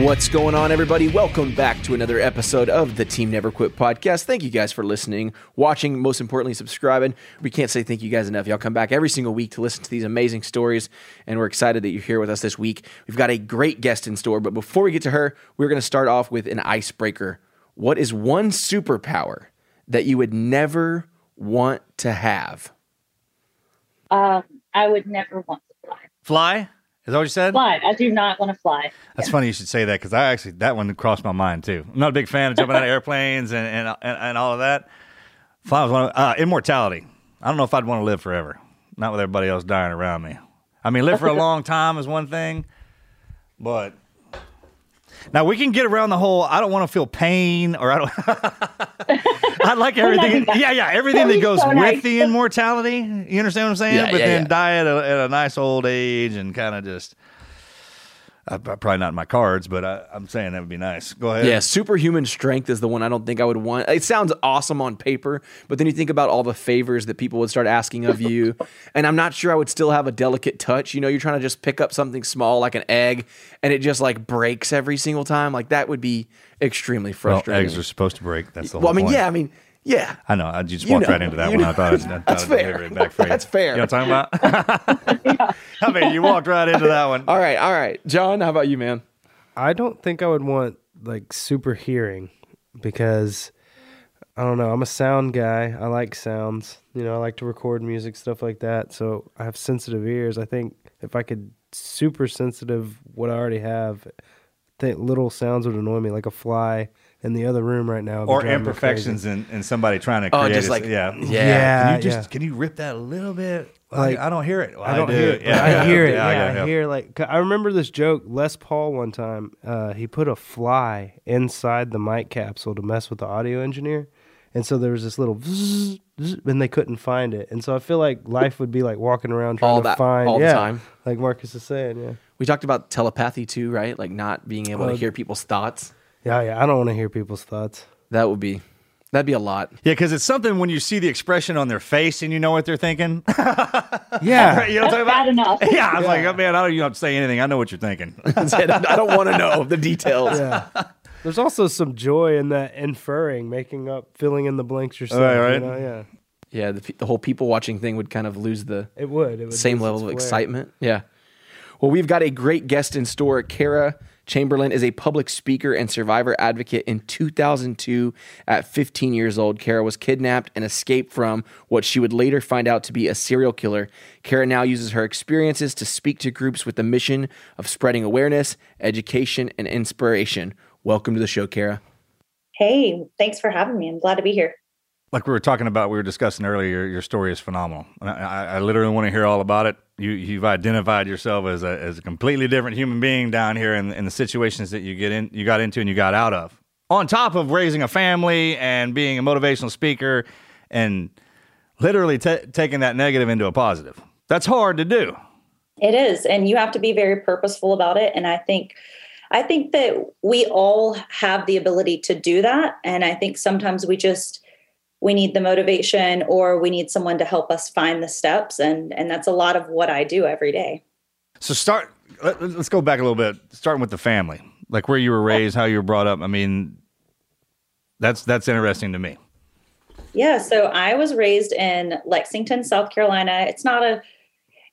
What's going on, everybody? Welcome back to another episode of the Team Never Quit podcast. Thank you guys for listening, watching, most importantly, subscribing. We can't say thank you guys enough. Y'all come back every single week to listen to these amazing stories, and we're excited that you're here with us this week. We've got a great guest in store, but before we get to her, we're going to start off with an icebreaker. What is one superpower that you would never want to have? Um, I would never want to fly. Fly? Is that what you said? Fly. I do not want to fly. That's funny you should say that because I actually that one crossed my mind too. I'm not a big fan of jumping out of airplanes and, and and, and all of that. Fly was one of, uh, immortality. I don't know if I'd want to live forever. Not with everybody else dying around me. I mean, live for a long time is one thing, but now we can get around the whole. I don't want to feel pain, or I don't. I like everything. Yeah, yeah, everything that goes so with nice. the immortality. You understand what I'm saying? Yeah, but yeah, then yeah. die at a, at a nice old age and kind of just. Probably not in my cards, but I, I'm saying that would be nice. Go ahead. Yeah, superhuman strength is the one I don't think I would want. It sounds awesome on paper, but then you think about all the favors that people would start asking of you, and I'm not sure I would still have a delicate touch. You know, you're trying to just pick up something small like an egg, and it just like breaks every single time. Like that would be extremely Well, frustrating. eggs are supposed to break. That's the well, I mean, point. yeah, I mean, yeah. I know. I just You walked know, right into that you one. know. I thought I'd, I thought That's I'd fair. deliver it back for you. That's fair. You know what I'm talking about? I mean, you walked right into that one. All right, all right, John. How about you, man? I don't think I would want like super hearing because I don't know. I'm a sound guy. I like sounds. You know, I like to record music, stuff like that. So I have sensitive ears. I think if I could super sensitive what I already have, I think little sounds would annoy me, like a fly in the other room right now. would Or imperfections in, in somebody trying to create. Oh, create. just a- like- yeah, yeah. Yeah, Can you just yeah. can you rip that a little bit? Like- Like I don't hear it. Well, I don't do. hear it. Yeah, I hear it. yeah, Yeah, yeah, I hear like I remember this joke. Les Paul one time, uh, he put a fly inside the mic capsule to mess with the audio engineer, and so there was this little, vzz, vzz, and they couldn't find it. And so I feel like life would be like walking around trying All to that- find all the yeah, time. like Marcus is saying. Yeah, We talked about telepathy too, right? Like not being able to Uh, hear people's thoughts. Yeah, yeah. I don't want to hear people's thoughts. That would be that'd be a lot. Yeah, because it's something when you see the expression on their face and you know what they're thinking. Yeah, you know what I'm That's bad talking enough. Yeah, I was like, oh, man, I don't, you don't have to say anything. I know what you're thinking. I don't want to know the details. yeah. There's also some joy in that inferring, making up, filling in the blanks yourself. Right, right. You know? Yeah, Yeah, the, the whole people watching thing would kind of lose the it would. It would same lose level of excitement. Yeah. Well, we've got a great guest in store. Kara Chamberlain is a public speaker and survivor advocate. In 2002, at 15 years old, Kara was kidnapped and escaped from what she would later find out to be a serial killer. Kara now uses her experiences to speak to groups with the mission of spreading awareness, education, and inspiration. Welcome to the show, Kara. Hey, thanks for having me. I'm glad to be here. like we were talking about, we were discussing earlier. Your, your story is phenomenal. I, I, I literally want to hear all about it. You, you've identified yourself as a, as a completely different human being down here in, in the situations that you get in, you got into, and you got out of. On top of raising a family and being a motivational speaker, and literally ta taking that negative into a positive. That's hard to do. It is, and you have to be very purposeful about it. And I think, I think that we all have the ability to do that. And I think sometimes we just we need the motivation, or we need someone to help us find the steps. And and that's a lot of what I do every day. So start. Let, let's go back a little bit, starting with the family, like where you were raised, how you were brought up. I mean, that's that's interesting to me. Yeah, so I was raised in Lexington, South Carolina. It's not a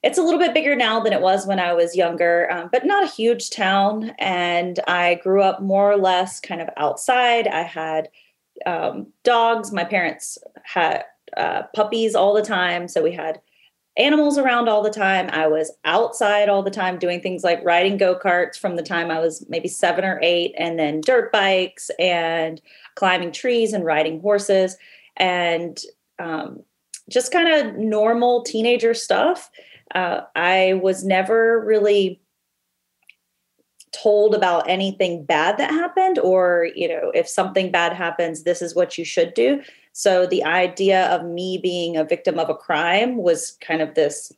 it's a little bit bigger now than it was when I was younger, um, but not a huge town. And I grew up more or less kind of outside. I had um, dogs. My parents had uh, puppies all the time. So we had animals around all the time. I was outside all the time doing things like riding go karts from the time I was maybe seven or eight, and then dirt bikes and climbing trees and riding horses. And um, just kind of normal teenager stuff. Uh, I was never really told about anything bad that happened or you know if something bad happens this is what you should do so the idea of me being a victim of a crime was kind of this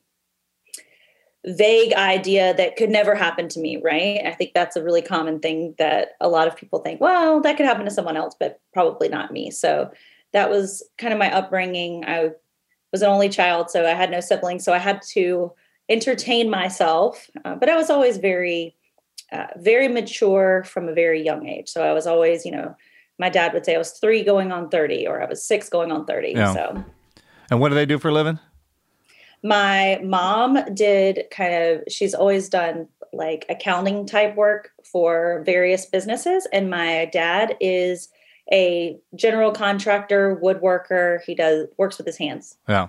vague idea that could never happen to me, right? I think that's a really common thing that a lot of people think, well, that could happen to someone else, but probably not me. So that was kind of my upbringing. I was an only child, so I had no siblings. So I had to entertain myself, uh, but I was always very, uh, very mature from a very young age. So I was always, you know, my dad would say I was three going on 30, or I was six going on 30. Yeah. So, and what do they do for a living? My mom did kind of, she's always done like accounting type work for various businesses. And my dad is a general contractor, woodworker. He does works with his hands. Yeah.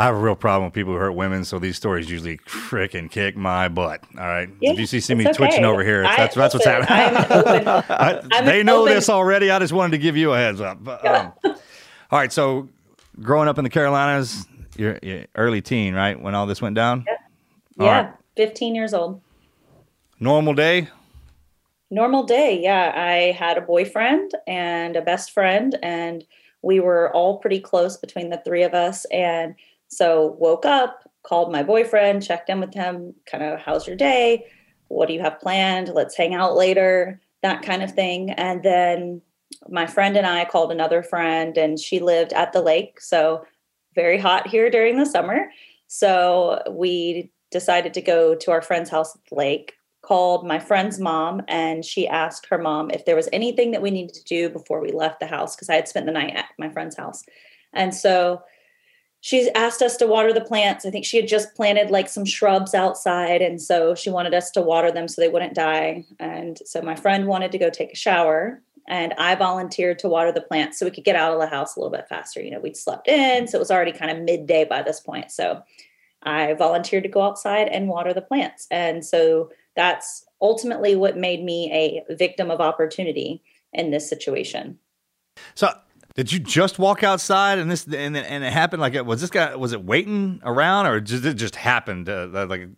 I have a real problem with people who hurt women, so these stories usually freaking kick my butt. All right, yeah, if you see, see me okay. twitching over here, I, that's that's what's happening. I, they know open. this already. I just wanted to give you a heads up. But, um, all right, so growing up in the Carolinas, you're, you're, early teen, right? When all this went down? Yeah, yeah right. 15 years old. Normal day? Normal day, yeah. I had a boyfriend and a best friend, and we were all pretty close between the three of us. And so, woke up, called my boyfriend, checked in with him, kind of, how's your day? What do you have planned? Let's hang out later, that kind of thing. And then my friend and I called another friend, and she lived at the lake. So, very hot here during the summer. So, we decided to go to our friend's house at the lake, called my friend's mom, and she asked her mom if there was anything that we needed to do before we left the house because I had spent the night at my friend's house. And so, she's asked us to water the plants. I think she had just planted like some shrubs outside. And so she wanted us to water them so they wouldn't die. And so my friend wanted to go take a shower and I volunteered to water the plants so we could get out of the house a little bit faster. You know, we'd slept in, so it was already kind of midday by this point. So I volunteered to go outside and water the plants. And so that's ultimately what made me a victim of opportunity in this situation. So did you just walk outside and this and and it happened like was this guy was it waiting around or did it just happened uh, like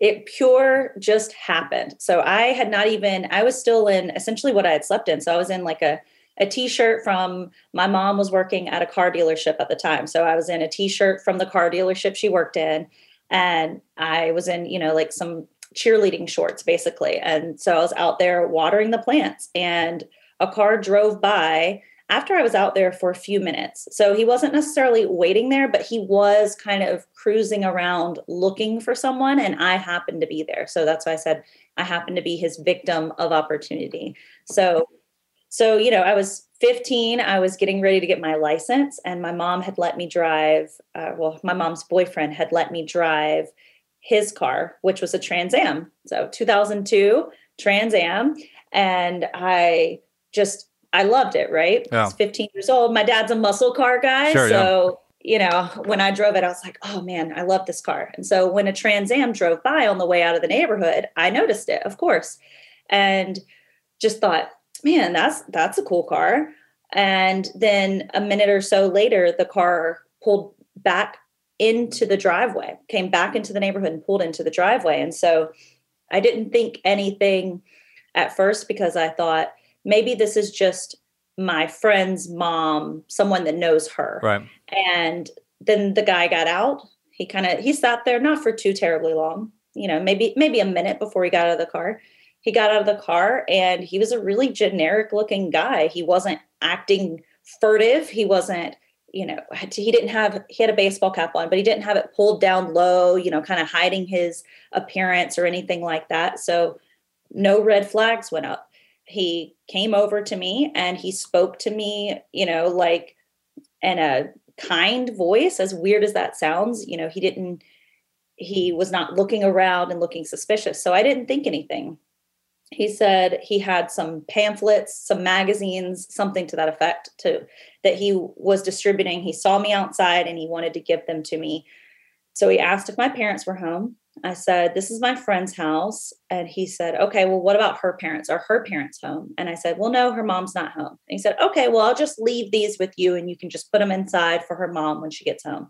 it pure just happened. So I had not even I was still in essentially what I had slept in. So I was in like a a t-shirt from my mom was working at a car dealership at the time. So I was in a t-shirt from the car dealership she worked in and I was in, you know, like some cheerleading shorts basically. And so I was out there watering the plants and a car drove by after I was out there for a few minutes. So he wasn't necessarily waiting there, but he was kind of cruising around looking for someone. And I happened to be there. So that's why I said I happened to be his victim of opportunity. So, so, you know, I was 15, I was getting ready to get my license, and my mom had let me drive. Uh, well, my mom's boyfriend had let me drive his car, which was a Trans Am. So 2002 Trans Am. And I just I loved it, right? Yeah. I was 15 years old. My dad's a muscle car guy. Sure, so, yeah. you know, when I drove it, I was like, oh man, I love this car. And so when a Trans Am drove by on the way out of the neighborhood, I noticed it, of course, and just thought, man, that's that's a cool car. And then a minute or so later, the car pulled back into the driveway, came back into the neighborhood and pulled into the driveway. And so I didn't think anything at first because I thought, maybe this is just my friend's mom, someone that knows her. Right. And then the guy got out. He kind of he sat there not for too terribly long, you know, maybe maybe a minute before he got out of the car. He got out of the car and he was a really generic looking guy. He wasn't acting furtive. He wasn't, you know, he didn't have he had a baseball cap on, but he didn't have it pulled down low, you know, kind of hiding his appearance or anything like that. So no red flags went up he came over to me and he spoke to me, you know, like in a kind voice, as weird as that sounds. You know, he didn't, he was not looking around and looking suspicious. So I didn't think anything. He said he had some pamphlets, some magazines, something to that effect, to that he was distributing. He saw me outside and he wanted to give them to me. So he asked if my parents were home. I said, This is my friend's house. And he said, Okay, well, what about her parents? Are her parents home? And I said, Well, no, her mom's not home. And he said, Okay, well, I'll just leave these with you and you can just put them inside for her mom when she gets home.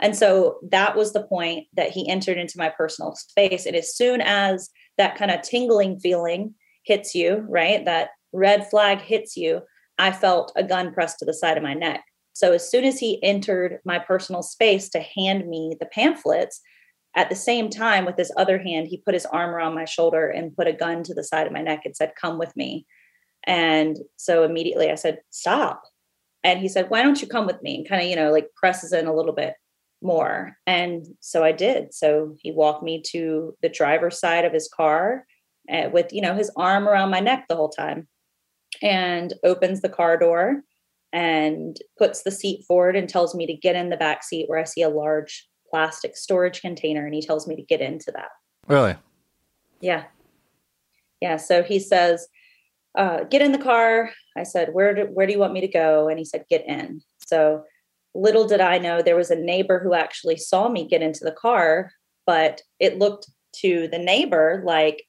And so that was the point that he entered into my personal space. And as soon as that kind of tingling feeling hits you, right, that red flag hits you, I felt a gun pressed to the side of my neck. So as soon as he entered my personal space to hand me the pamphlets, at the same time, with his other hand, he put his arm around my shoulder and put a gun to the side of my neck and said, Come with me. And so immediately I said, Stop. And he said, Why don't you come with me? And kind of, you know, like presses in a little bit more. And so I did. So he walked me to the driver's side of his car uh, with, you know, his arm around my neck the whole time and opens the car door and puts the seat forward and tells me to get in the back seat where I see a large plastic storage container and he tells me to get into that. Really? Yeah. Yeah. So he says, uh, get in the car. I said, where do, where do you want me to go? And he said, get in. So little did I know there was a neighbor who actually saw me get into the car, but it looked to the neighbor like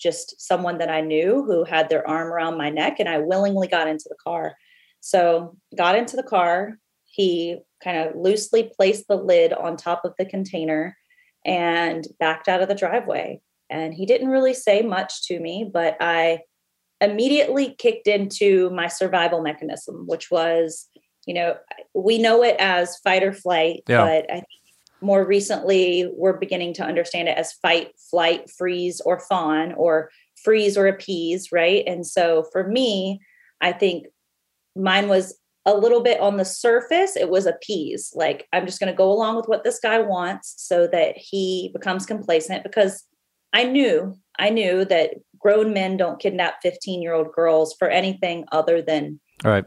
just someone that I knew who had their arm around my neck. And I willingly got into the car. So got into the car. He kind of loosely placed the lid on top of the container and backed out of the driveway. And he didn't really say much to me, but I immediately kicked into my survival mechanism, which was, you know, we know it as fight or flight, Yeah. but I think more recently we're beginning to understand it as fight, flight, freeze, or fawn, or freeze or appease, right? And so for me, I think mine was a little bit on the surface it was appease like i'm just going to go along with what this guy wants so that he becomes complacent because i knew i knew that grown men don't kidnap 15 year old girls for anything other than All right.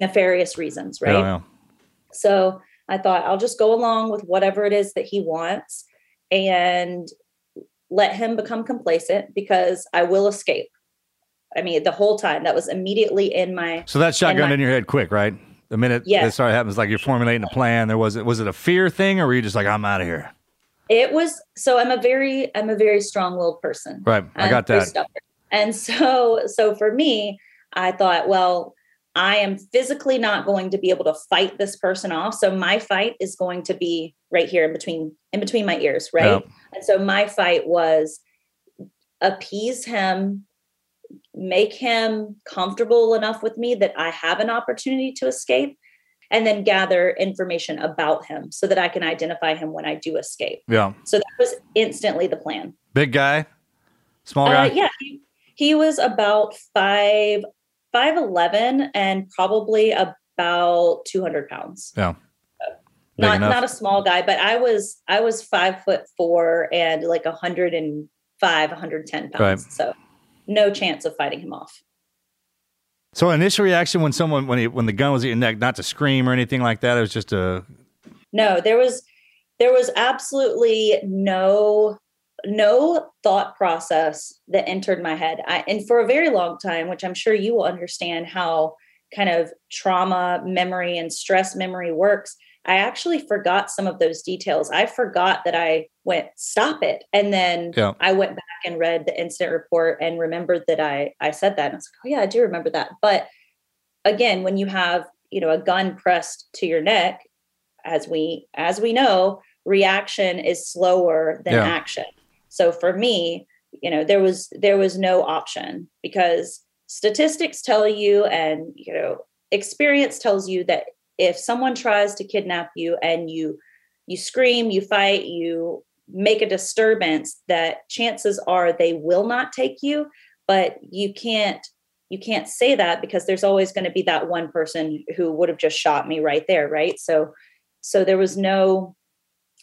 nefarious reasons right Yeah, yeah. so I thought I'll just go along with whatever it is that he wants and let him become complacent because I will escape. I mean, the whole time that was immediately in my So that shotgun my- in your head quick, right? The minute Yeah. it started happening, like you're formulating a plan. There was it was it a fear thing, or were you just like, I'm out of here? it was so I'm a very I'm a very strong-willed person. Right. I got that. stubborn. And so so for me, I thought, well, I am physically not going to be able to fight this person off. So my fight is going to be right here in between in between my ears, right? Yep. And so my fight was appease him, make him comfortable enough with me that I have an opportunity to escape, and then gather information about him so that I can identify him when I do escape. Yeah. So that was instantly the plan. Big guy, small guy. Uh, yeah, he, he was about five five eleven and probably about two hundred pounds. Yeah. Big Not enough. not a small guy, but I was I was five foot four and like hundred and five, one hundred ten pounds. Right. So no chance of fighting him off. So initial reaction when someone when he, when the gun was at your neck, not to scream or anything like that. It was just a No, there was there was absolutely no no thought process that entered my head. I, and for a very long time, which I'm sure you will understand how kind of trauma memory and stress memory works, I actually forgot some of those details. I forgot that I went stop it, and then Yeah. I went back and read the incident report and remembered that I I said that. And I was like, oh yeah, I do remember that. But again, when you have you know a gun pressed to your neck, as we as we know, reaction is slower than Yeah. action. So for me, you know, there was there was no option because statistics tell you and you know experience tells you that if someone tries to kidnap you and you you scream, you fight, you make a disturbance that chances are they will not take you, but you can't you can't say that because there's always going to be that one person who would have just shot me right there, right? So so there was no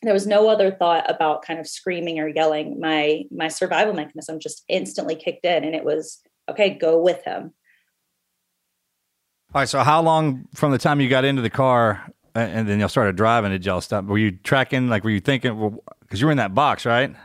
there was no other thought about kind of screaming or yelling my my survival mechanism just instantly kicked in and it was okay go with him All right. So how long from the time you got into the car and then y'all started driving did y'all stop? Were you tracking? Like, were you thinking? Because you were in that box, right?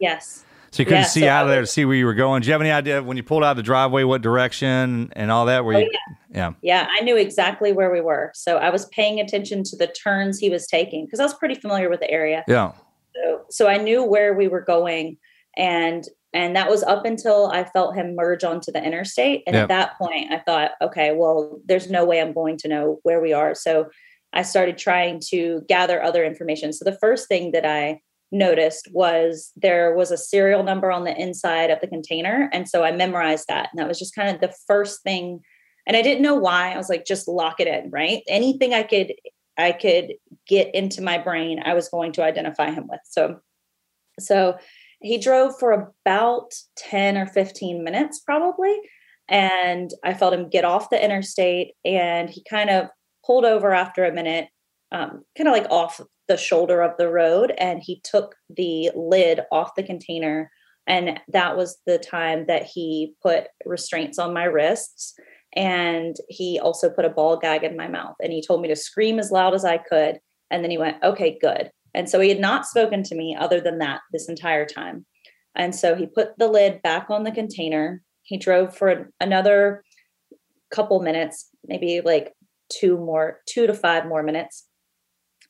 yes So you couldn't Yeah, see so out of there to see where you were going. Do you have any idea when you pulled out of the driveway what direction and all that? Were Oh, you? yeah. yeah i knew exactly where we were so i was paying attention to the turns he was taking because i was pretty familiar with the area Yeah. So, so I knew where we were going, and and that was up until I felt him merge onto the interstate. And Yep. at that point, I thought, okay, well, there's no way I'm going to know where we are. So I started trying to gather other information. So the first thing that I noticed was there was a serial number on the inside of the container. And so I memorized that. And that was just kind of the first thing. And I didn't know why. I was like, just lock it in, right? Anything I could I could get into my brain, I was going to identify him with. So so he drove for about 10 or 15 minutes probably. And I felt him get off the interstate and he kind of pulled over after a minute, um, kind of like off the shoulder of the road. And he took the lid off the container. And that was the time that he put restraints on my wrists. And he also put a ball gag in my mouth. And he told me to scream as loud as I could. And then he went, okay, good. And so he had not spoken to me other than that this entire time. And so he put the lid back on the container. He drove for another couple minutes, maybe like two more, two to five more minutes.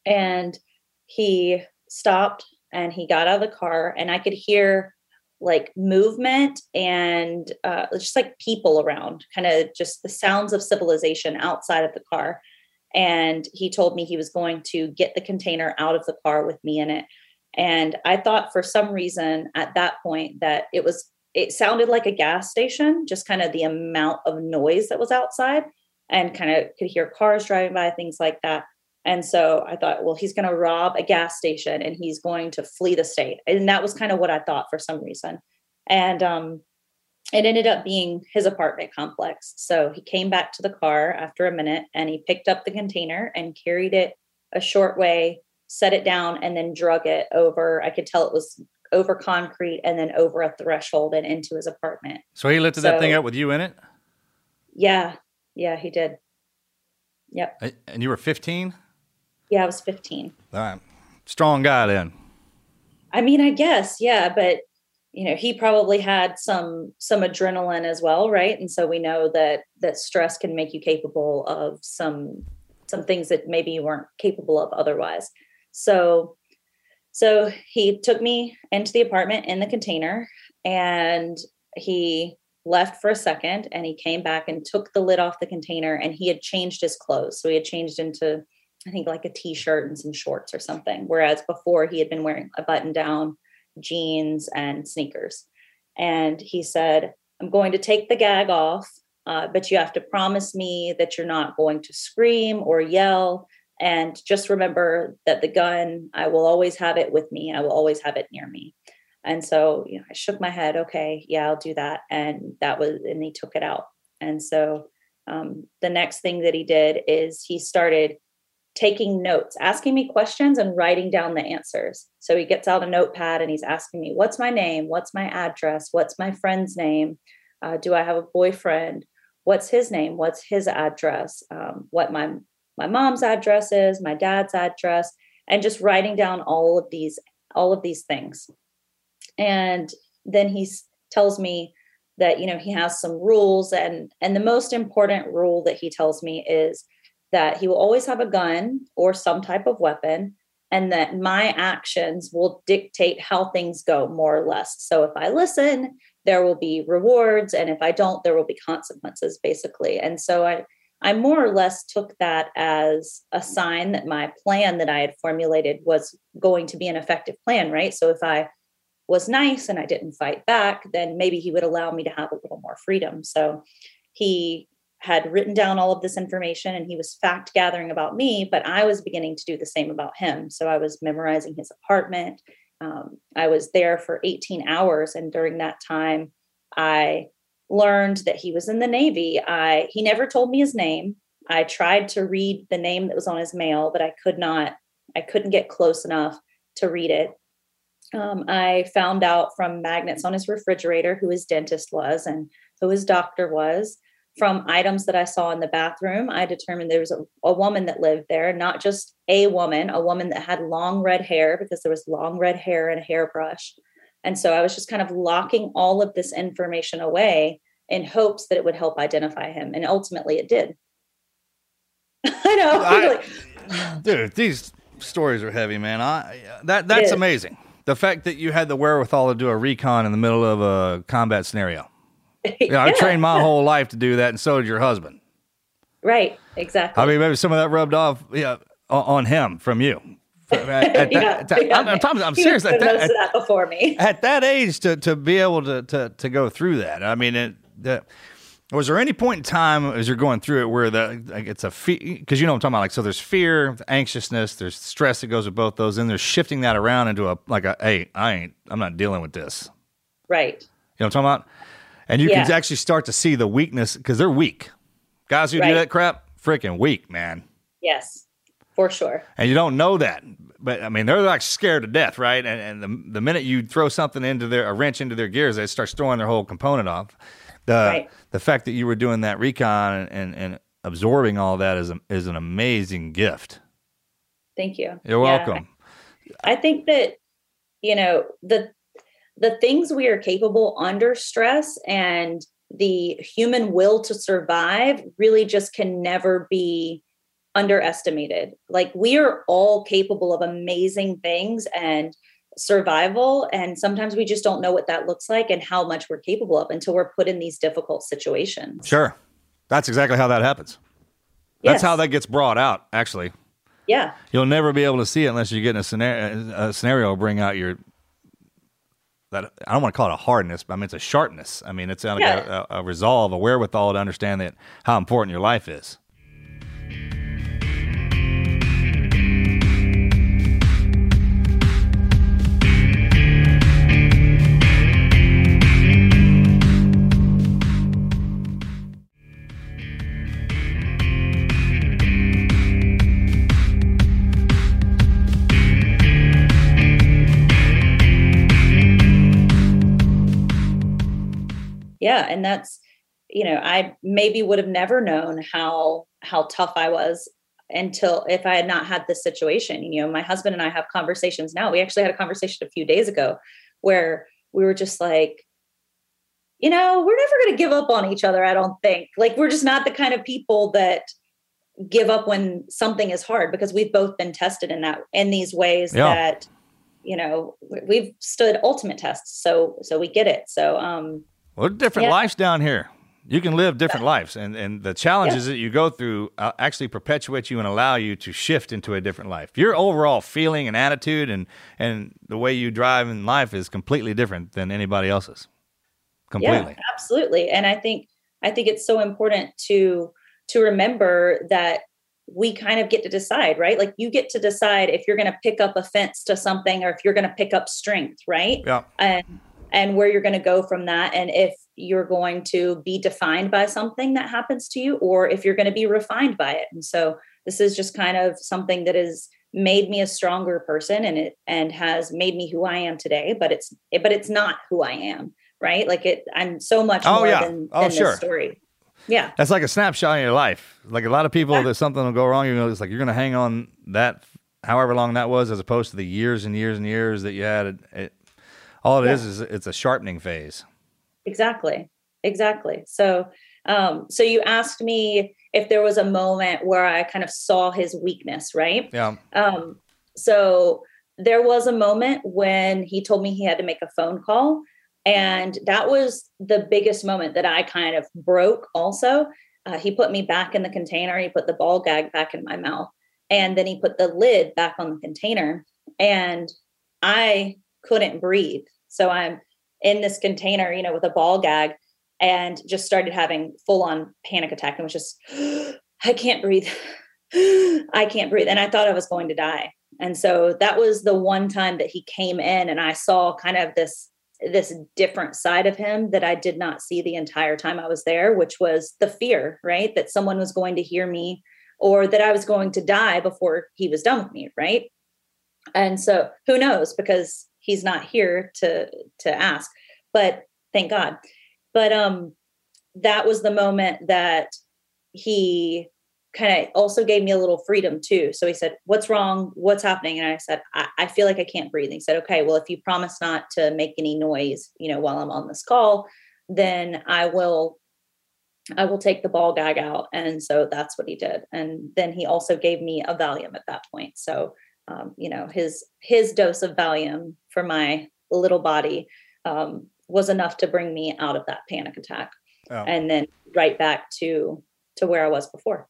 And he stopped and he got out of the car, and I could hear like movement and uh, just like people around, kind of just the sounds of civilization outside of the car. And he told me he was going to get the container out of the car with me in it. And I thought for some reason at that point that it was, it sounded like a gas station, just kind of the amount of noise that was outside and kind of could hear cars driving by, things like that. And so I thought, well, he's going to rob a gas station and he's going to flee the state. And that was kind of what I thought for some reason. And um, it ended up being his apartment complex. So he came back to the car after a minute and he picked up the container and carried it a short way, set it down, and then drug it over. I could tell it was over concrete and then over a threshold and into his apartment. So he lifted that thing So- up with you in it, Yeah. Yeah, he did. Yep. And you were 15. Yeah, I was 15. All right, strong guy then. I mean, I guess, yeah, but you know, he probably had some some adrenaline as well, right? And so we know that that stress can make you capable of some some things that maybe you weren't capable of otherwise. So so he took me into the apartment in the container and he left for a second and he came back and took the lid off the container and he had changed his clothes. So he had changed into I think like a t-shirt and some shorts or something. Whereas before he had been wearing a button down, jeans, and sneakers. And he said, I'm going to take the gag off, uh, but you have to promise me that you're not going to scream or yell. And just remember that the gun, I will always have it with me. I will always have it near me. And so, you know, I shook my head, okay, yeah, I'll do that. And that was, and he took it out. And so um, the next thing that he did is he started taking notes, asking me questions and writing down the answers. So he gets out a notepad and he's asking me, What's my name? What's my address? What's my friend's name? Uh, do I have a boyfriend? What's his name? What's his address? Um, what my my mom's address is, my dad's address, and just writing down all of these all of these things. And then he tells me that you know he has some rules and and the most important rule that he tells me is that he will always have a gun or some type of weapon and that my actions will dictate how things go more or less. So if i listen there will be rewards and if i don't there will be consequences basically. And so i i more or less took that as a sign that my plan that i had formulated was going to be an effective plan right? So if i was nice and i didn't fight back then maybe he would allow me to have a little more freedom. So he had written down all of this information and he was fact gathering about me, but I was beginning to do the same about him. So I was memorizing his apartment. Um, I was there for 18 hours. And during that time, I learned that he was in the Navy. I he never told me his name. I tried to read the name that was on his mail, but I could not, I couldn't get close enough to read it. Um, I found out from magnets on his refrigerator who his dentist was and who his doctor was from items that I saw in the bathroom, I determined there was a, a, woman that lived there, not just a woman, a woman that had long red hair because there was long red hair and a hairbrush. And so I was just kind of locking all of this information away in hopes that it would help identify him. And ultimately it did. I know. I- like, Dude, these stories are heavy, man. I uh, that that's amazing. The fact that you had the wherewithal to do a recon in the middle of a combat scenario. Yeah, I trained my whole life to do that, and so did your husband. Right. Exactly. I mean, maybe some of that rubbed off, yeah, on, him from you. At, at that- yeah, that- yeah. I'm, I'm, talking- I'm serious. At that, of that before me. at that age to to be able to to to go through that. I mean, it, was there any point in time as you're going through it where the like it's a because you know what I'm talking about like so there's fear, anxiousness, there's stress that goes with both those, and there's shifting that around into a like a hey I ain't I'm not dealing with this. Right. You know what I'm talking about? And you can actually start to see the weakness because they're weak. Guys who do that crap, freaking weak, man. Yes. For sure. and you don't know that. But I mean, they're like scared to death, right? And, and the, the minute you throw something into their a wrench into their gears, it starts throwing their whole component off. The Right. the fact that you were doing that recon and, and, and absorbing all that is a, is an amazing gift. Thank you. You're Yeah. welcome. I think that you know the the things we are capable under stress and the human will to survive really just can never be underestimated. Like we are all capable of amazing things and survival and sometimes we just don't know what that looks like and how much we're capable of until we're put in these difficult situations. Sure, that's exactly how that happens. That's Yes. how that gets brought out. Actually, Yeah. you'll never be able to see it unless you get in a scenario. A scenario bring out your that I don't want to call it a hardness, but I mean it's a sharpness. I mean it's like Yeah. a, a, a resolve, a wherewithal to understand that how important your life is. Yeah and that's you know i maybe would have never known how how tough i was until if i had not had this situation. You know my husband and i have conversations now. We actually had a conversation a few days ago where we were just like you know we're never going to give up on each other i don't think. Like we're just not the kind of people that give up when something is hard because we've both been tested in that in these ways Yeah. that you know we- we've stood ultimate tests so so we get it. So um Well, different Yeah. lives down here. You can live different lives, and and the challenges that you go through uh, actually perpetuate you and allow you to shift into a different life. Your overall feeling and attitude and and the way you drive in life is completely different than anybody else's. Completely. Yeah, absolutely. And I think I think it's so important to to remember that we kind of get to decide, right? Like you get to decide if you're going to pick up offense to something or if you're going to pick up strength, right? Yeah. And and where you're going to go from that and if you're going to be defined by something that happens to you or if you're going to be refined by it. And so this is just kind of something that has made me a stronger person and it and has made me who I am today, but it's but it's not who I am, right? Like it I'm so much Oh, more yeah. than, Oh, than sure. this story. Yeah. That's like a snapshot in your life. Like a lot of people, Yeah. that something will go wrong. You know, it's like you're going to hang on that, however long that was, as opposed to the years and years and years that you had. It, it, all it is Yeah. is it's a sharpening phase. Exactly. Exactly. So um so you asked me if there was a moment where I kind of saw his weakness, right? Yeah. Um so there was a moment when he told me he had to make a phone call and that was the biggest moment that I kind of broke also. Uh, he put me back in the container, he put the ball gag back in my mouth and then he put the lid back on the container and I couldn't breathe. So I'm in this container, you know, with a ball gag and just started having full on panic attack and was just, I can't breathe. I can't breathe. And I thought I was going to die. And so that was the one time that he came in and I saw kind of this this different side of him that I did not see the entire time I was there, which was the fear, right? That someone was going to hear me or that I was going to die before he was done with me, right? And so who knows because he's not here to to ask. But thank God. But um that was the moment that he kind of also gave me a little freedom too. So he said, What's wrong? What's happening? And I said, I, I feel like I can't breathe. And he said, Okay, well, if you promise not to make any noise, you know, while I'm on this call, then I will I will take the ball gag out. And so that's what he did. And then he also gave me a Valium at that point. So um, you know, his his dose of Valium for my little body um, was enough to bring me out of that panic attack, Oh. and then right back to to where I was before,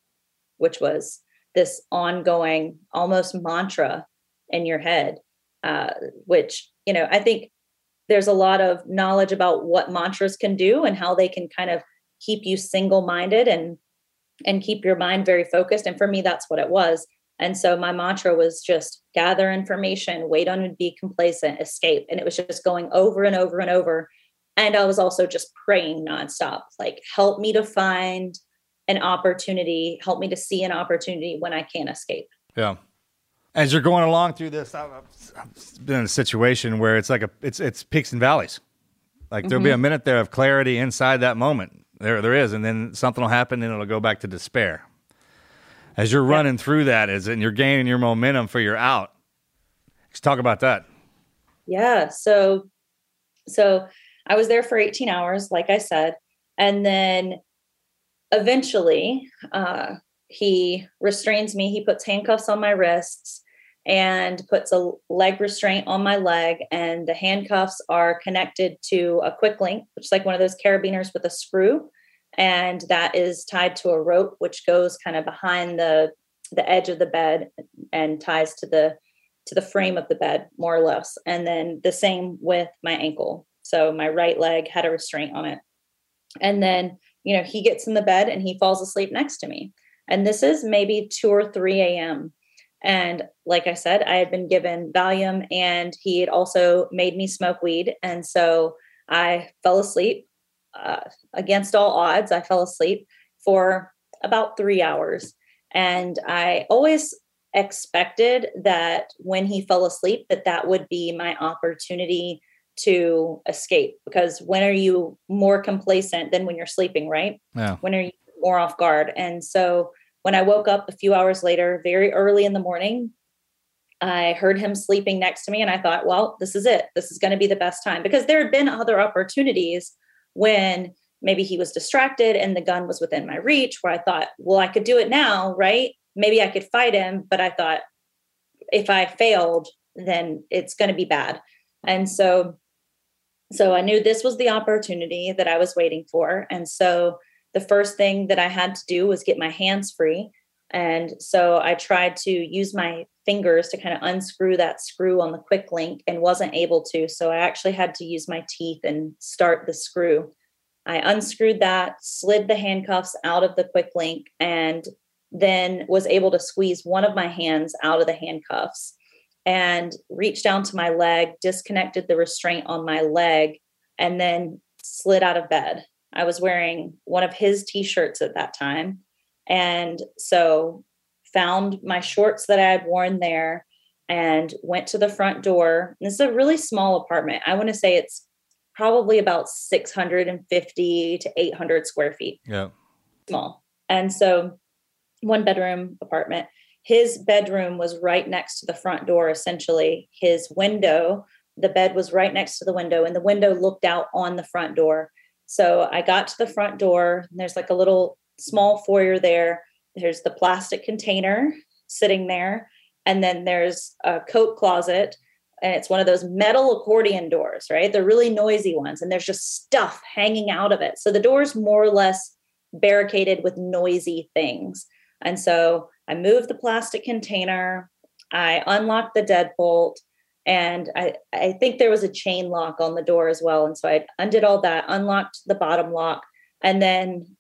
which was this ongoing almost mantra in your head, uh, which you know I think there's a lot of knowledge about what mantras can do and how they can kind of keep you single minded and and keep your mind very focused and for me that's what it was and so my mantra was just gather information wait on it be complacent escape and it was just going over and over and over and i was also just praying nonstop like help me to find an opportunity help me to see an opportunity when i can't escape Yeah. As you're going along through this, I've, I've- I've been in a situation where it's like a it's it's peaks and valleys. Like there'll be mm-hmm. a minute there of clarity inside that moment. There there is, and then something will happen, and it'll go back to despair. As you're running through that, is and you're gaining your momentum for your out. Let's talk about that. Yeah. So, so I was there for 18 hours, like I said, and then eventually, uh, he restrains me. He puts handcuffs on my wrists and puts a leg restraint on my leg, and the handcuffs are connected to a quick link, which is like one of those carabiners with a screw, and that is tied to a rope, which goes kind of behind the the edge of the bed and ties to the to the frame of the bed, more or less. And then the same with my ankle. So my right leg had a restraint on it. And then, you know, he gets in the bed and he falls asleep next to me. And this is maybe 2 or 3 a.m. And like I said, I had been given Valium and he had also made me smoke weed. And so I fell asleep uh, against all odds. I fell asleep for about three hours. And I always expected that when he fell asleep that that would be my opportunity to escape because when are you more complacent than when you're sleeping right Yeah. when are you more off guard and so when i woke up a few hours later very early in the morning i heard him sleeping next to me and i thought well this is it this is going to be the best time because there had been other opportunities when maybe he was distracted and the gun was within my reach where i thought well i could do it now right maybe I could fight him, but I thought if I failed, then it's going to be bad. And so, so I knew this was the opportunity that I was waiting for. And so the first thing that I had to do was get my hands free. And so I tried to use my fingers to kind of unscrew that screw on the quick link and wasn't able to. So I actually had to use my teeth and start the screw. I unscrewed that, slid the handcuffs out of the quick link, and then was able to squeeze one of my hands out of the handcuffs and reached down to my leg, disconnected the restraint on my leg, and then slid out of bed. I was wearing one of his t shirts at that time. And so found my shorts that I had worn there and went to the front door. This is a really small apartment. I want to say it's probably about 650 to 800 square feet Yeah. small. And so one bedroom apartment. His bedroom was right next to the front door, essentially. His window, the bed was right next to the window, and the window looked out on the front door. So I got to the front door, and there's like a little small foyer there. There's the plastic container sitting there, and then there's a coat closet, and it's one of those metal accordion doors, right? They're really noisy ones, and there's just stuff hanging out of it. So the door's more or less barricaded with noisy things. And so I moved the plastic container, I unlocked the deadbolt, and I, I think there was a chain lock on the door as well. And so I undid all that, unlocked the bottom lock, and then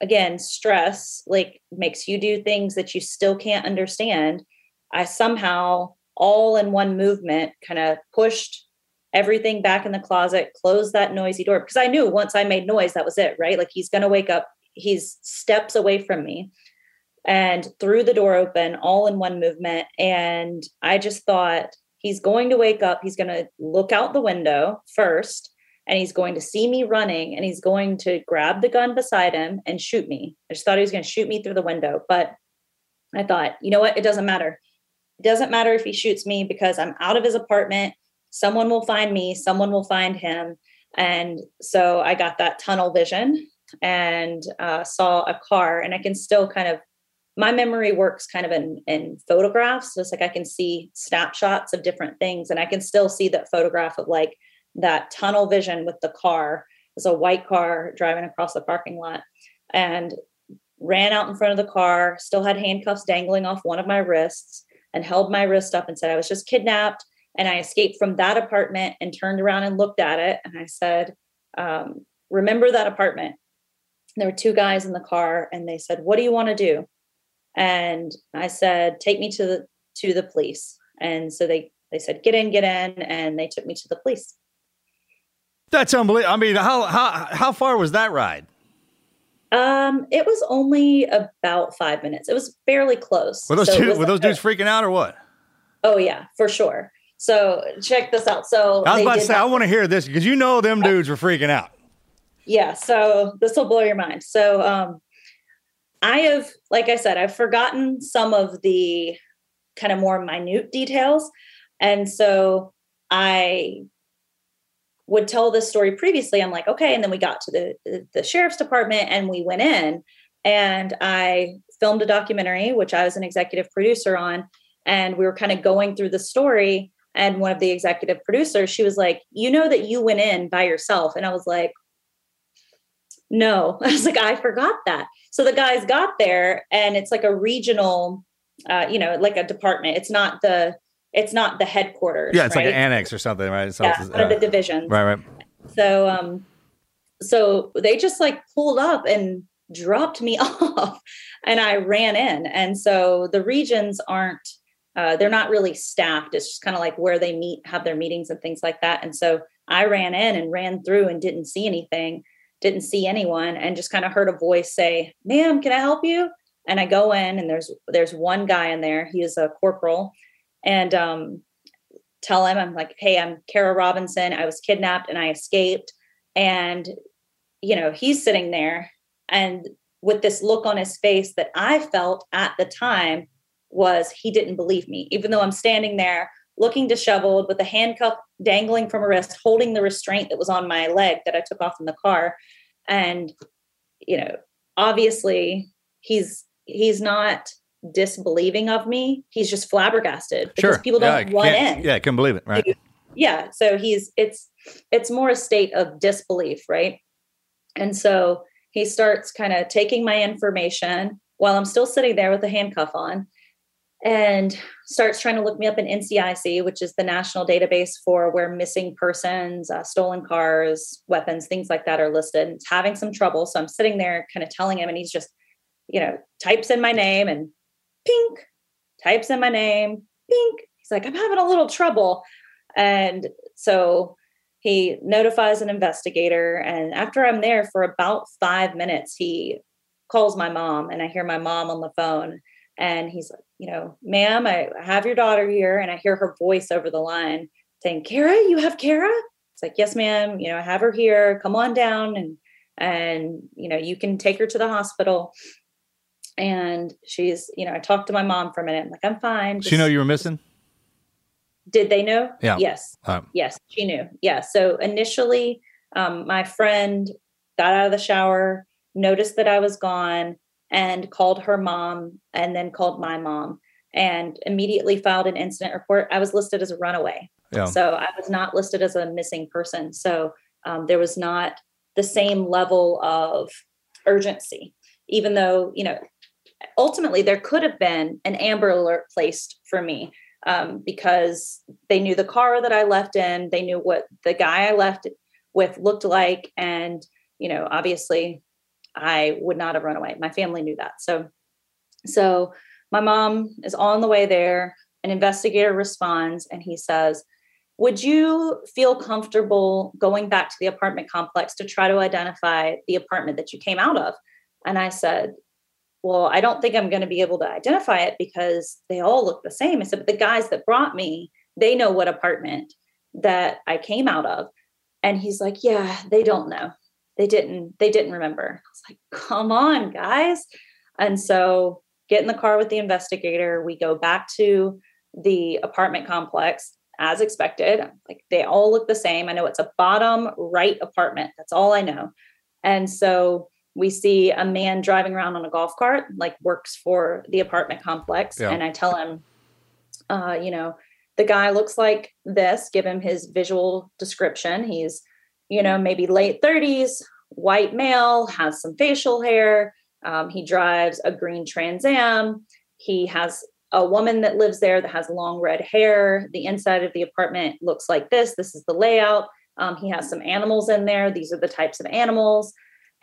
again, stress like makes you do things that you still can't understand. I somehow, all in one movement, kind of pushed everything back in the closet, closed that noisy door because I knew once I made noise, that was it, right? Like he's going to wake up, he's steps away from me and threw the door open all in one movement. And I just thought, he's going to wake up, he's going to look out the window first, and he's going to see me running, and he's going to grab the gun beside him and shoot me. I just thought he was going to shoot me through the window. But I thought, you know what? It doesn't matter. It doesn't matter if he shoots me because I'm out of his apartment. Someone will find me, someone will find him. And so I got that tunnel vision and uh, saw a car, and I can still kind of my memory works kind of in, in photographs. So it's like I can see snapshots of different things, and I can still see that photograph of like that tunnel vision with the car. It's a white car driving across the parking lot, and ran out in front of the car. Still had handcuffs dangling off one of my wrists, and held my wrist up and said I was just kidnapped. And I escaped from that apartment and turned around and looked at it, and I said, um, "Remember that apartment." there were two guys in the car, and they said, "What do you want to do?" and I said, "Take me to the to the police." And so they they said, "Get in, get in," and they took me to the police. That's unbelievable. I mean, how how how far was that ride? Um, it was only about five minutes. It was fairly close. Were those So was were those dudes freaking out or what? Oh yeah, for sure. So check this out. So I was about to say, I want to hear this because you know them dudes were freaking out. yeah so this will blow your mind so um i have like i said i've forgotten some of the kind of more minute details and so i would tell this story previously i'm like okay and then we got to the the, sheriff's department and we went in and i filmed a documentary which i was an executive producer on and we were kind of going through the story and one of the executive producers she was like you know that you went in by yourself and i was like no i was like i forgot that. So the guys got there and it's like a regional uh, you know like a department it's not the it's not the headquarters Yeah, it's like an annex or something, right? It's yeah, one of the uh, divisions right, right. so um so they just like pulled up and dropped me off and I ran in. And so the regions aren't uh, they're not really staffed. It's just kind of like where they meet, have their meetings and things like that. And so I ran in and ran through and didn't see anything, didn't see anyone, and just kind of heard a voice say, "Ma'am, can I help you?" And I go in, and there's there's one guy in there. He is a corporal, and um, tell him I'm like, "Hey, I'm Kara Robinson. I was kidnapped and I escaped." And you know, he's sitting there and with this look on his face that I felt at the time was he didn't believe me, even though I'm standing there looking disheveled with a handcuff dangling from a wrist, holding the restraint that was on my leg that I took off in the car. And, you know, obviously he's he's not disbelieving of me. He's just flabbergasted because Sure. people don't run can't- in Yeah, I couldn't believe it. Right. yeah so he's it's it's more a state of disbelief right and so he starts kind of taking my information while i'm still sitting there with the handcuff on and starts trying to look me up in ncic which is the national database for where missing persons uh, stolen cars weapons things like that are listed and it's having some trouble so i'm sitting there kind of telling him and he's just you know types in my name and pink types in my name pink he's like i'm having a little trouble and so he notifies an investigator. And after I'm there for about five minutes, he calls my mom, and I hear my mom on the phone. And he's like, you know, ma'am, I have your daughter here. And I hear her voice over the line saying, Kara, you have Kara? It's like, yes, ma'am. You know, I have her here. Come on down and and you know, you can take her to the hospital. And she's, you know, I talked to my mom for a minute. I'm like, I'm fine. She know you were missing? did they know? Yeah. Yes. Um, Yes, she knew. Yeah. So initially, um, my friend got out of the shower, noticed that I was gone, and called her mom, and then called my mom, and immediately filed an incident report. I was listed as a runaway. yeah. So I was not listed as a missing person. So um, there was not the same level of urgency, even though, you know, ultimately there could have been an Amber Alert placed for me um, because they knew the car that I left in, they knew what the guy I left with looked like. And, you know, obviously I would not have run away. My family knew that. So, so my mom is on the way there. An investigator responds and he says, would you feel comfortable going back to the apartment complex to try to identify the apartment that you came out of? And I said, Well, I don't think I'm going to be able to identify it because they all look the same. I said, But the guys that brought me, they know what apartment that I came out of. And he's like, Yeah, they don't know. They didn't, they didn't remember. I was like, Come on, guys. And so get in the car with the investigator. We go back to the apartment complex as expected. Like they all look the same. I know it's a bottom right apartment. That's all I know. And so we see a man driving around on a golf cart, like works for the apartment complex. Yeah. And I tell him, uh, you know, the guy looks like this, give him his visual description. He's, you know, maybe late 30s, white male, has some facial hair. Um, he drives a green Trans Am. He has a woman that lives there that has long red hair. The inside of the apartment looks like this. This is the layout. Um, he has some animals in there. These are the types of animals.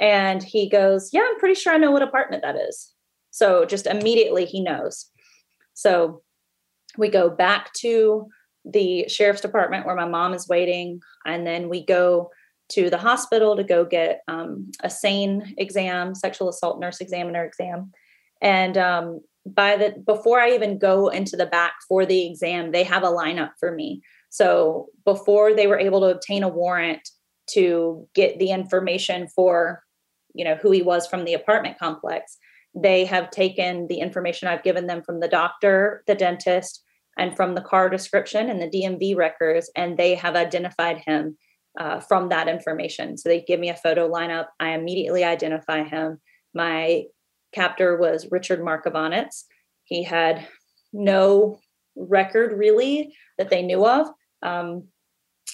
And he goes, Yeah, I'm pretty sure I know what apartment that is. So just immediately he knows. So we go back to the sheriff's department where my mom is waiting. And then we go to the hospital to go get um, a SANE exam, sexual assault nurse examiner exam. And um, by the before I even go into the back for the exam, they have a lineup for me. So before they were able to obtain a warrant to get the information for, you know, who he was from the apartment complex, they have taken the information I've given them from the doctor, the dentist, and from the car description and the DMV records, and they have identified him uh, from that information. So they give me a photo lineup. I immediately identify him. My captor was Richard Marc Evonitz. He had no record really that they knew of. Um,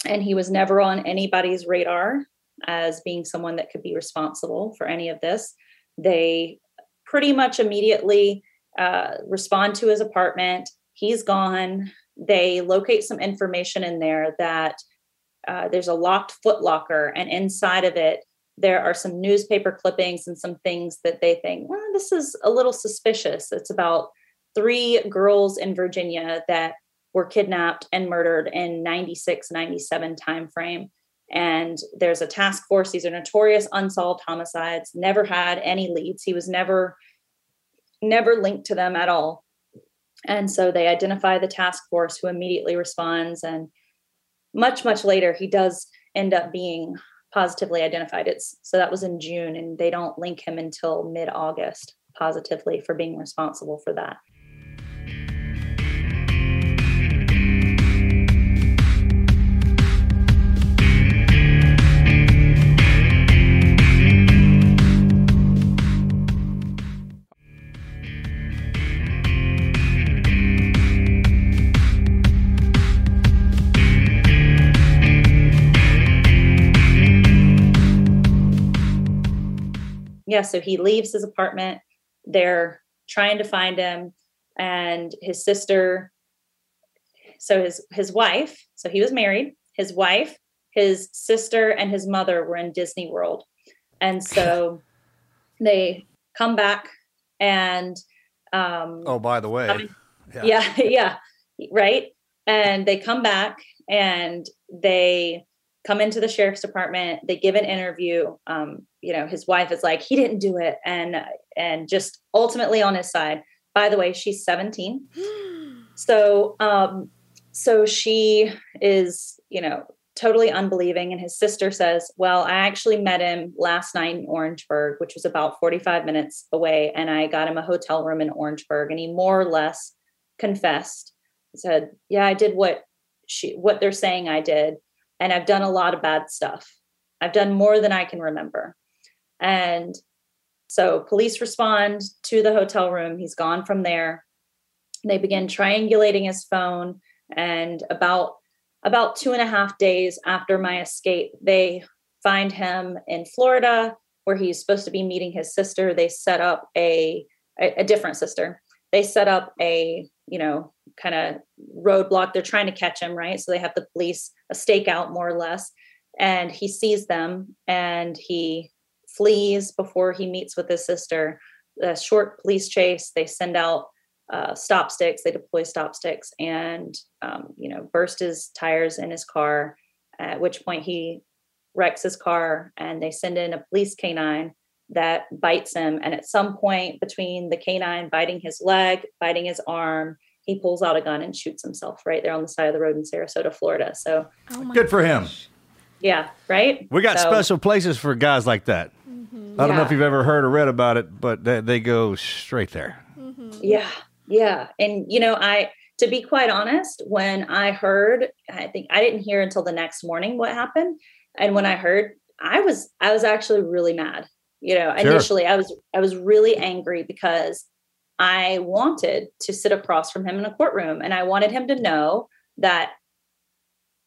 and he was never on anybody's radar as being someone that could be responsible for any of this. They pretty much immediately uh, respond to his apartment. He's gone. They locate some information in there that uh, there's a locked footlocker, and inside of it, there are some newspaper clippings and some things that they think, well, this is a little suspicious. It's about three girls in Virginia that were kidnapped and murdered in 96, 97 timeframe. And there's a task force. These are notorious unsolved homicides, never had any leads. He was never, never linked to them at all. And so they identify the task force who immediately responds. And much, much later, he does end up being positively identified. It's so that was in June, and they don't link him until mid August positively for being responsible for that. Yeah, so he leaves his apartment. They're trying to find him, and his sister. So his his wife. So he was married. His wife, his sister, and his mother were in Disney World, and so they come back and. Um, Oh, by the way, I mean, yeah yeah right and they come back and they come into the sheriff's department they give an interview um, you know his wife is like he didn't do it and and just ultimately on his side. By the way she's 17 so um so she is you know totally unbelieving and his sister says well i actually met him last night in orangeburg which was about 45 minutes away and i got him a hotel room in orangeburg and he more or less confessed. Said yeah i did what she what they're saying i did and i've done a lot of bad stuff. I've done more than i can remember. And so police respond to the hotel room. He's gone from there. They begin triangulating his phone. And about about two and a half days after my escape they find him in florida where he's supposed to be meeting his sister. They set up a a, a different sister. They set up a you know kind of roadblock they're trying to catch him right? So they have the police a stakeout more or less. And he sees them and he flees before he meets with his sister. A short police chase they send out uh, stop sticks they deploy stop sticks and um, you know burst his tires in his car at which point he wrecks his car and they send in a police canine that bites him and at some point between the canine biting his leg biting his arm he pulls out a gun and shoots himself right there on the side of the road in sarasota florida so Oh good for him. yeah right We got So- special places for guys like that. Mm-hmm. I don't know if you've ever heard or read about it, but they, they go straight there. Mm-hmm. Yeah, yeah. And you know, I to be quite honest, when I heard, I think I didn't hear until the next morning what happened. And when I heard, I was I was actually really mad. You know, Sure. initially I was I was really angry because I wanted to sit across from him in a courtroom and I wanted him to know that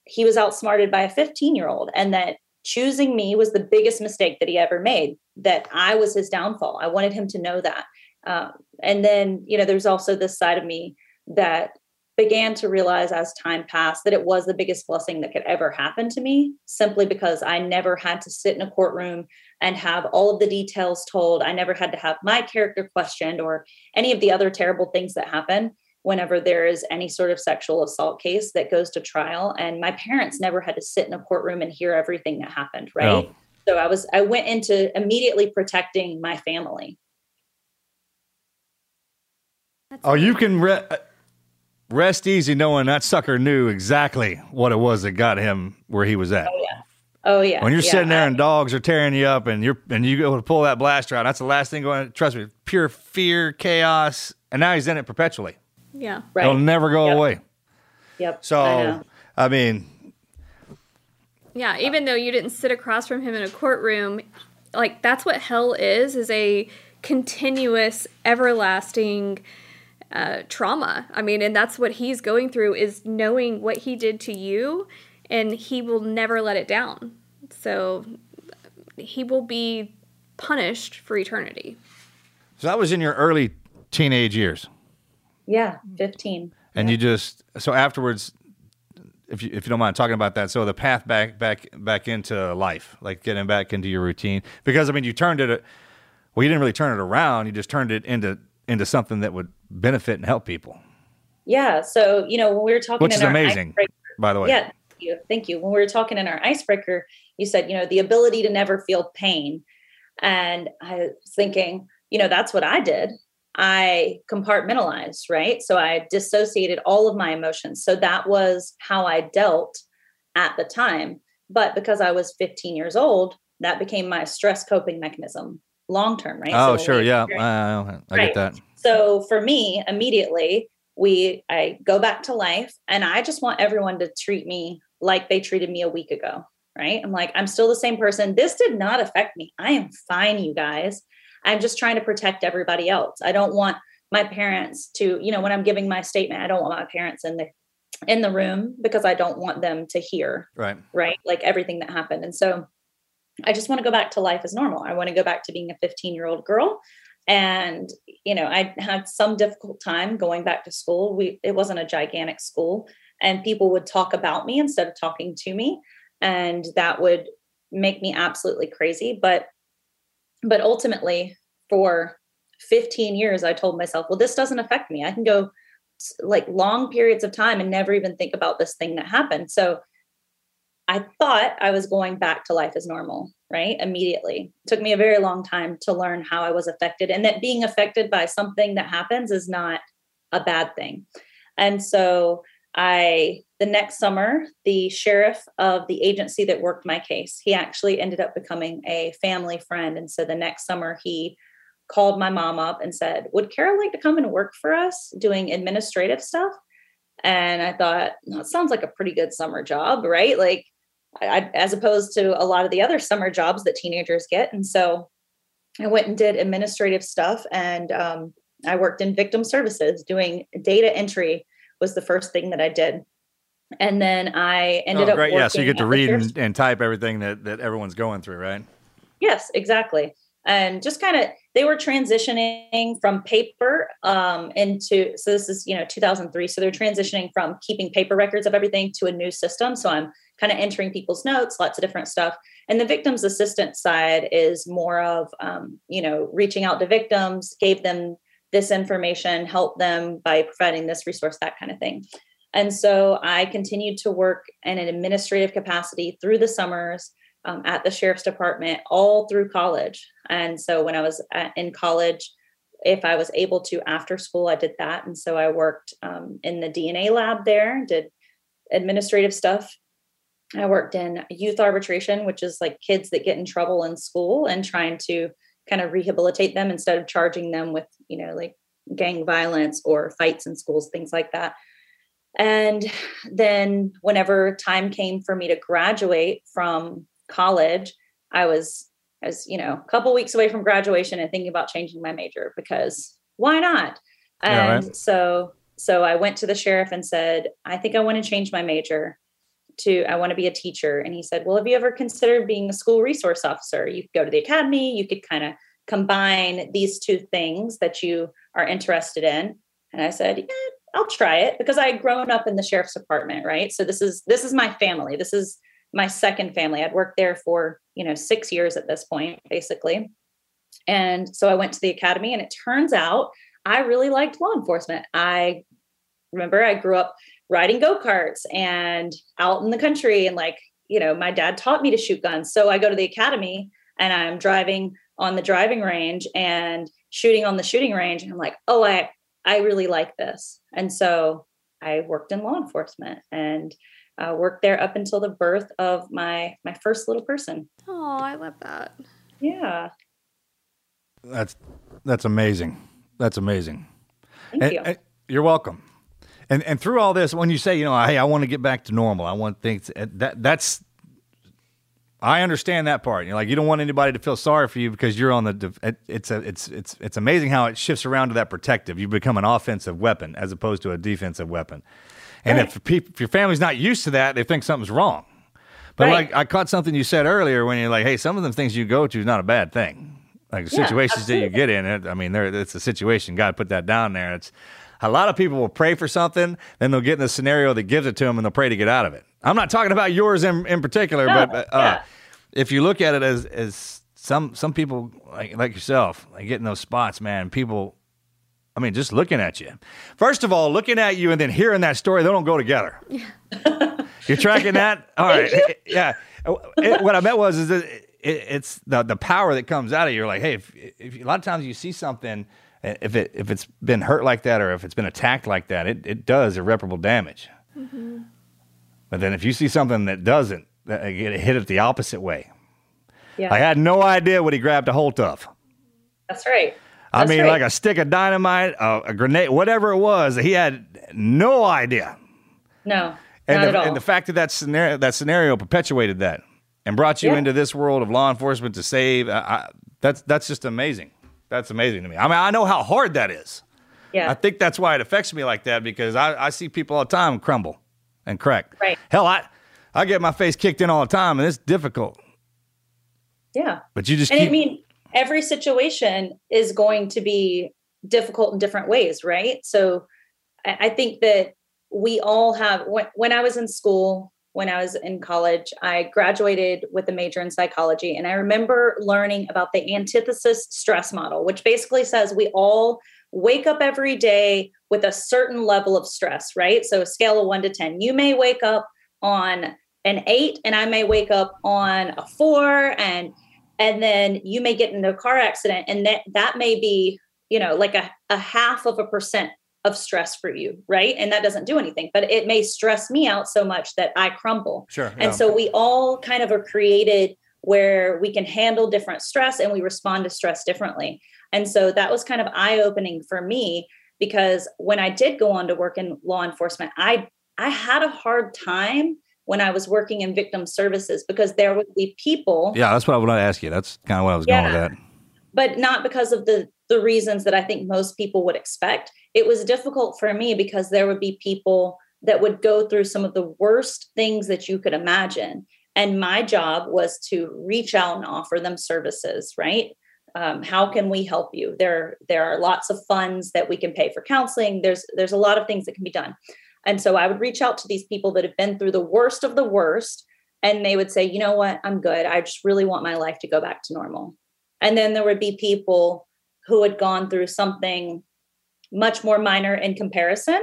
he was outsmarted by a 15 year old and that choosing me was the biggest mistake that he ever made, that I was his downfall. I wanted him to know that. Um, and then, you know, there's also this side of me that began to realize as time passed that it was the biggest blessing that could ever happen to me simply because I never had to sit in a courtroom and have all of the details told. I never had to have my character questioned or any of the other terrible things that happen whenever there is any sort of sexual assault case that goes to trial. And my parents never had to sit in a courtroom and hear everything that happened, right? Oh. So I was, I went into immediately protecting my family. Oh, you can re- rest easy knowing that sucker knew exactly what it was that got him where he was at. Oh, yeah. Oh, yeah. When you're yeah. sitting there I- and dogs are tearing you up, and you're and you go to pull that blaster out, that's the last thing going. Trust me, pure fear, chaos, and now he's in it perpetually. Yeah. right. It'll never go Yep. away. Yep. So, know. I, mean, Yeah, even though you didn't sit across from him in a courtroom, like that's what hell is is a continuous everlasting uh, trauma. I mean, and that's what he's going through is knowing what he did to you and he will never let it down. So he will be punished for eternity. so that was in your early teenage years, yeah. 15. and you just so afterwards, if you if you don't mind talking about that, so the path back back back into life, like getting back into your routine, because I mean, you turned it. Well, you didn't really turn it around. You just turned it into into something that would benefit and help people, Yeah. So, you know, when we were talking which in is our amazing, icebreaker- by the way. Yeah, thank you. Thank you. When we were talking in our icebreaker, you said, you know, the ability to never feel pain. And I was thinking, you know, that's what I did. I compartmentalized, right? So I dissociated all of my emotions. So that was how I dealt at the time. But because I was 15 years old, that became my stress coping mechanism long term, right? Oh, So sure, yeah, I, I Right. get that. so for me, immediately we I go back to life and I just want everyone to treat me like they treated me a week ago. Right. I'm like, I'm still the same person. This did not affect me. I am fine, you guys. I'm just trying to protect everybody else. I don't want my parents to, you know, when I'm giving my statement, I don't want my parents in the in the room because I don't want them to hear Right. right? Like everything that happened. And so I just want to go back to life as normal. I want to go back to being a 15 year old girl. And, you know, I had some difficult time going back to school. We, it wasn't a gigantic school and people would talk about me instead of talking to me. And that would make me absolutely crazy. But, but ultimately for 15 years, I told myself, well, this doesn't affect me. I can go like long periods of time and never even think about this thing that happened. So I thought I was going back to life as normal, right? Immediately. It took me a very long time to learn how I was affected and that being affected by something that happens is not a bad thing. And so I, the next summer, the sheriff of the agency that worked my case, he actually ended up becoming a family friend. And so the next summer, he called my mom up and said, Would Kara like to come and work for us doing administrative stuff? And I thought, that sounds like a pretty good summer job, right? Like, I- as opposed to a lot of the other summer jobs that teenagers get. And so I went and did administrative stuff and um, I worked in victim services doing data entry was the first thing that I did. And then I ended oh, up great. Yeah, so you get to read and, and type everything that, that everyone's going through, right? Yes, exactly. And just kind of they were transitioning from paper um, into so this is you know 2003. So they're transitioning from keeping paper records of everything to a new system. So I'm kind of entering people's notes, lots of different stuff. And the victims assistant side is more of um, you know reaching out to victims, gave them this information, help them by providing this resource, that kind of thing. And so I continued to work in an administrative capacity through the summers um, at the sheriff's department all through college. And so when I was at, in college, if I was able to after school, I did that. And so I worked um, in the DNA lab there, did administrative stuff. I worked in youth arbitration, which is like kids that get in trouble in school and trying to kind of rehabilitate them instead of charging them with, you know, like gang violence or fights in schools, things like that. And then whenever time came for me to graduate from college, I was I was, you know, a couple weeks away from graduation and thinking about changing my major because why not? And right. so so I went to the sheriff and said, I think I want to change my major to I want to be a teacher. And he said, Well, have you ever considered being a school resource officer? You could go to the academy, you could kind of combine these two things that you are interested in. And I said, Yeah, I'll try it because I had grown up in the sheriff's department, right? So this is this is my family. This is my second family. I'd worked there for, you know, six years at this point, basically. And so I went to the academy, and it turns out I really liked law enforcement. I remember I grew up riding go karts and out in the country, and like, you know, my dad taught me to shoot guns. So I go to the academy and I'm driving on the driving range and shooting on the shooting range. And I'm like, oh, I, I really like this. And so I worked in law enforcement and uh, worked there up until the birth of my my first little person. Oh, I love that. Yeah, That's that's amazing. That's amazing. thank And- you. and you're welcome. And and through all this, when you say, you know, hey, I want to get back to normal, I want things eh, that that's. I understand that part. You're like you don't want anybody to feel sorry for you because you're on the. It's a it's it's it's amazing how it shifts around to that protective. You become an offensive weapon as opposed to a defensive weapon. And Right. if peop if your family's not used to that, they think something's wrong. But Right. like I caught something you said earlier when you're like, hey, some of them things you go to is not a bad thing. Like the Yeah, situations that you get in, it, I mean, there it's a situation. God put that down there. It's a lot of people will pray for something, then they'll get in the scenario that gives it to them, and they'll pray to get out of it. I'm not talking about yours in, in particular, No, but uh, yeah. if you look at it as as some some people like like yourself, like getting those spots, man, people. I mean, just looking at you. First of all, looking at you and then hearing that story, they don't go together. You're tracking that? All right. Yeah. It- what I meant was is that it, it's the the power that comes out of you. You're like, hey, if, if a lot of times you see something, if it if it's been hurt like that or if it's been attacked like that, it, it does irreparable damage. Mm-hmm. But then if you see something that doesn't, that get hit it the opposite way. yeah, I had no idea what he grabbed a hold of. that's right. I mean, right. like a stick of dynamite, a, a grenade, whatever it was. He had no idea. no, And not the, at all. and the fact that that scenario, that scenario perpetuated that and brought you Yeah. into this world of law enforcement to save, I, I, that's that's just amazing. That's amazing to me. I mean, I know how hard that is. yeah, I think that's why it affects me like that because I, I see people all the time crumble and crack. Right. Hell, I I get my face kicked in all the time, and it's difficult. yeah. But you just And keep. I mean, every situation is going to be difficult in different ways, right? So I, I think that we all have, when, when I was in school, when I was in college, I graduated with a major in psychology. And I remember learning about the diathesis stress model, which basically says we all wake up every day with a certain level of stress, right? So a scale of one to 10. You may wake up on an eight, and I may wake up on a four, and and then you may get into a car accident and that that may be you know like a, a half of a percent of stress for you right and that doesn't do anything but it may stress me out so much that i crumble sure. and so we all kind of are created where we can handle different stress and we respond to stress differently and so that was kind of eye opening for me because when i did go on to work in law enforcement i i had a hard time when i was working in victim services because there would be people yeah, that's what I to ask you. That's kind of what I was going with that. but not because of the the reasons that I think most people would expect. It was difficult for me because there would be people that would go through some of the worst things that you could imagine, and my job was to reach out and offer them services. Right? Um, how can we help you? There there are lots of funds that we can pay for counseling. There's there's a lot of things that can be done, and so I would reach out to these people that have been through the worst of the worst. And they would say, you know what, I'm good. I just really want my life to go back to normal. And then there would be people who had gone through something much more minor in comparison.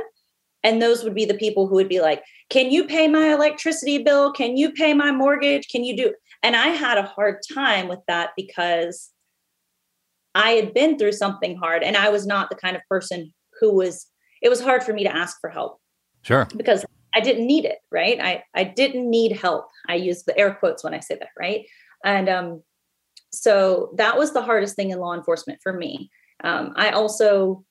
And those would be the people who would be like, Can you pay my electricity bill? Can you pay my mortgage? Can you do? And I had a hard time with that because I had been through something hard and I was not the kind of person who was, it was hard for me to ask for help Sure. because I didn't need it, right? I, I didn't need help. I use the air quotes when I say that, right? And um, so that was the hardest thing in law enforcement for me. Um, I also,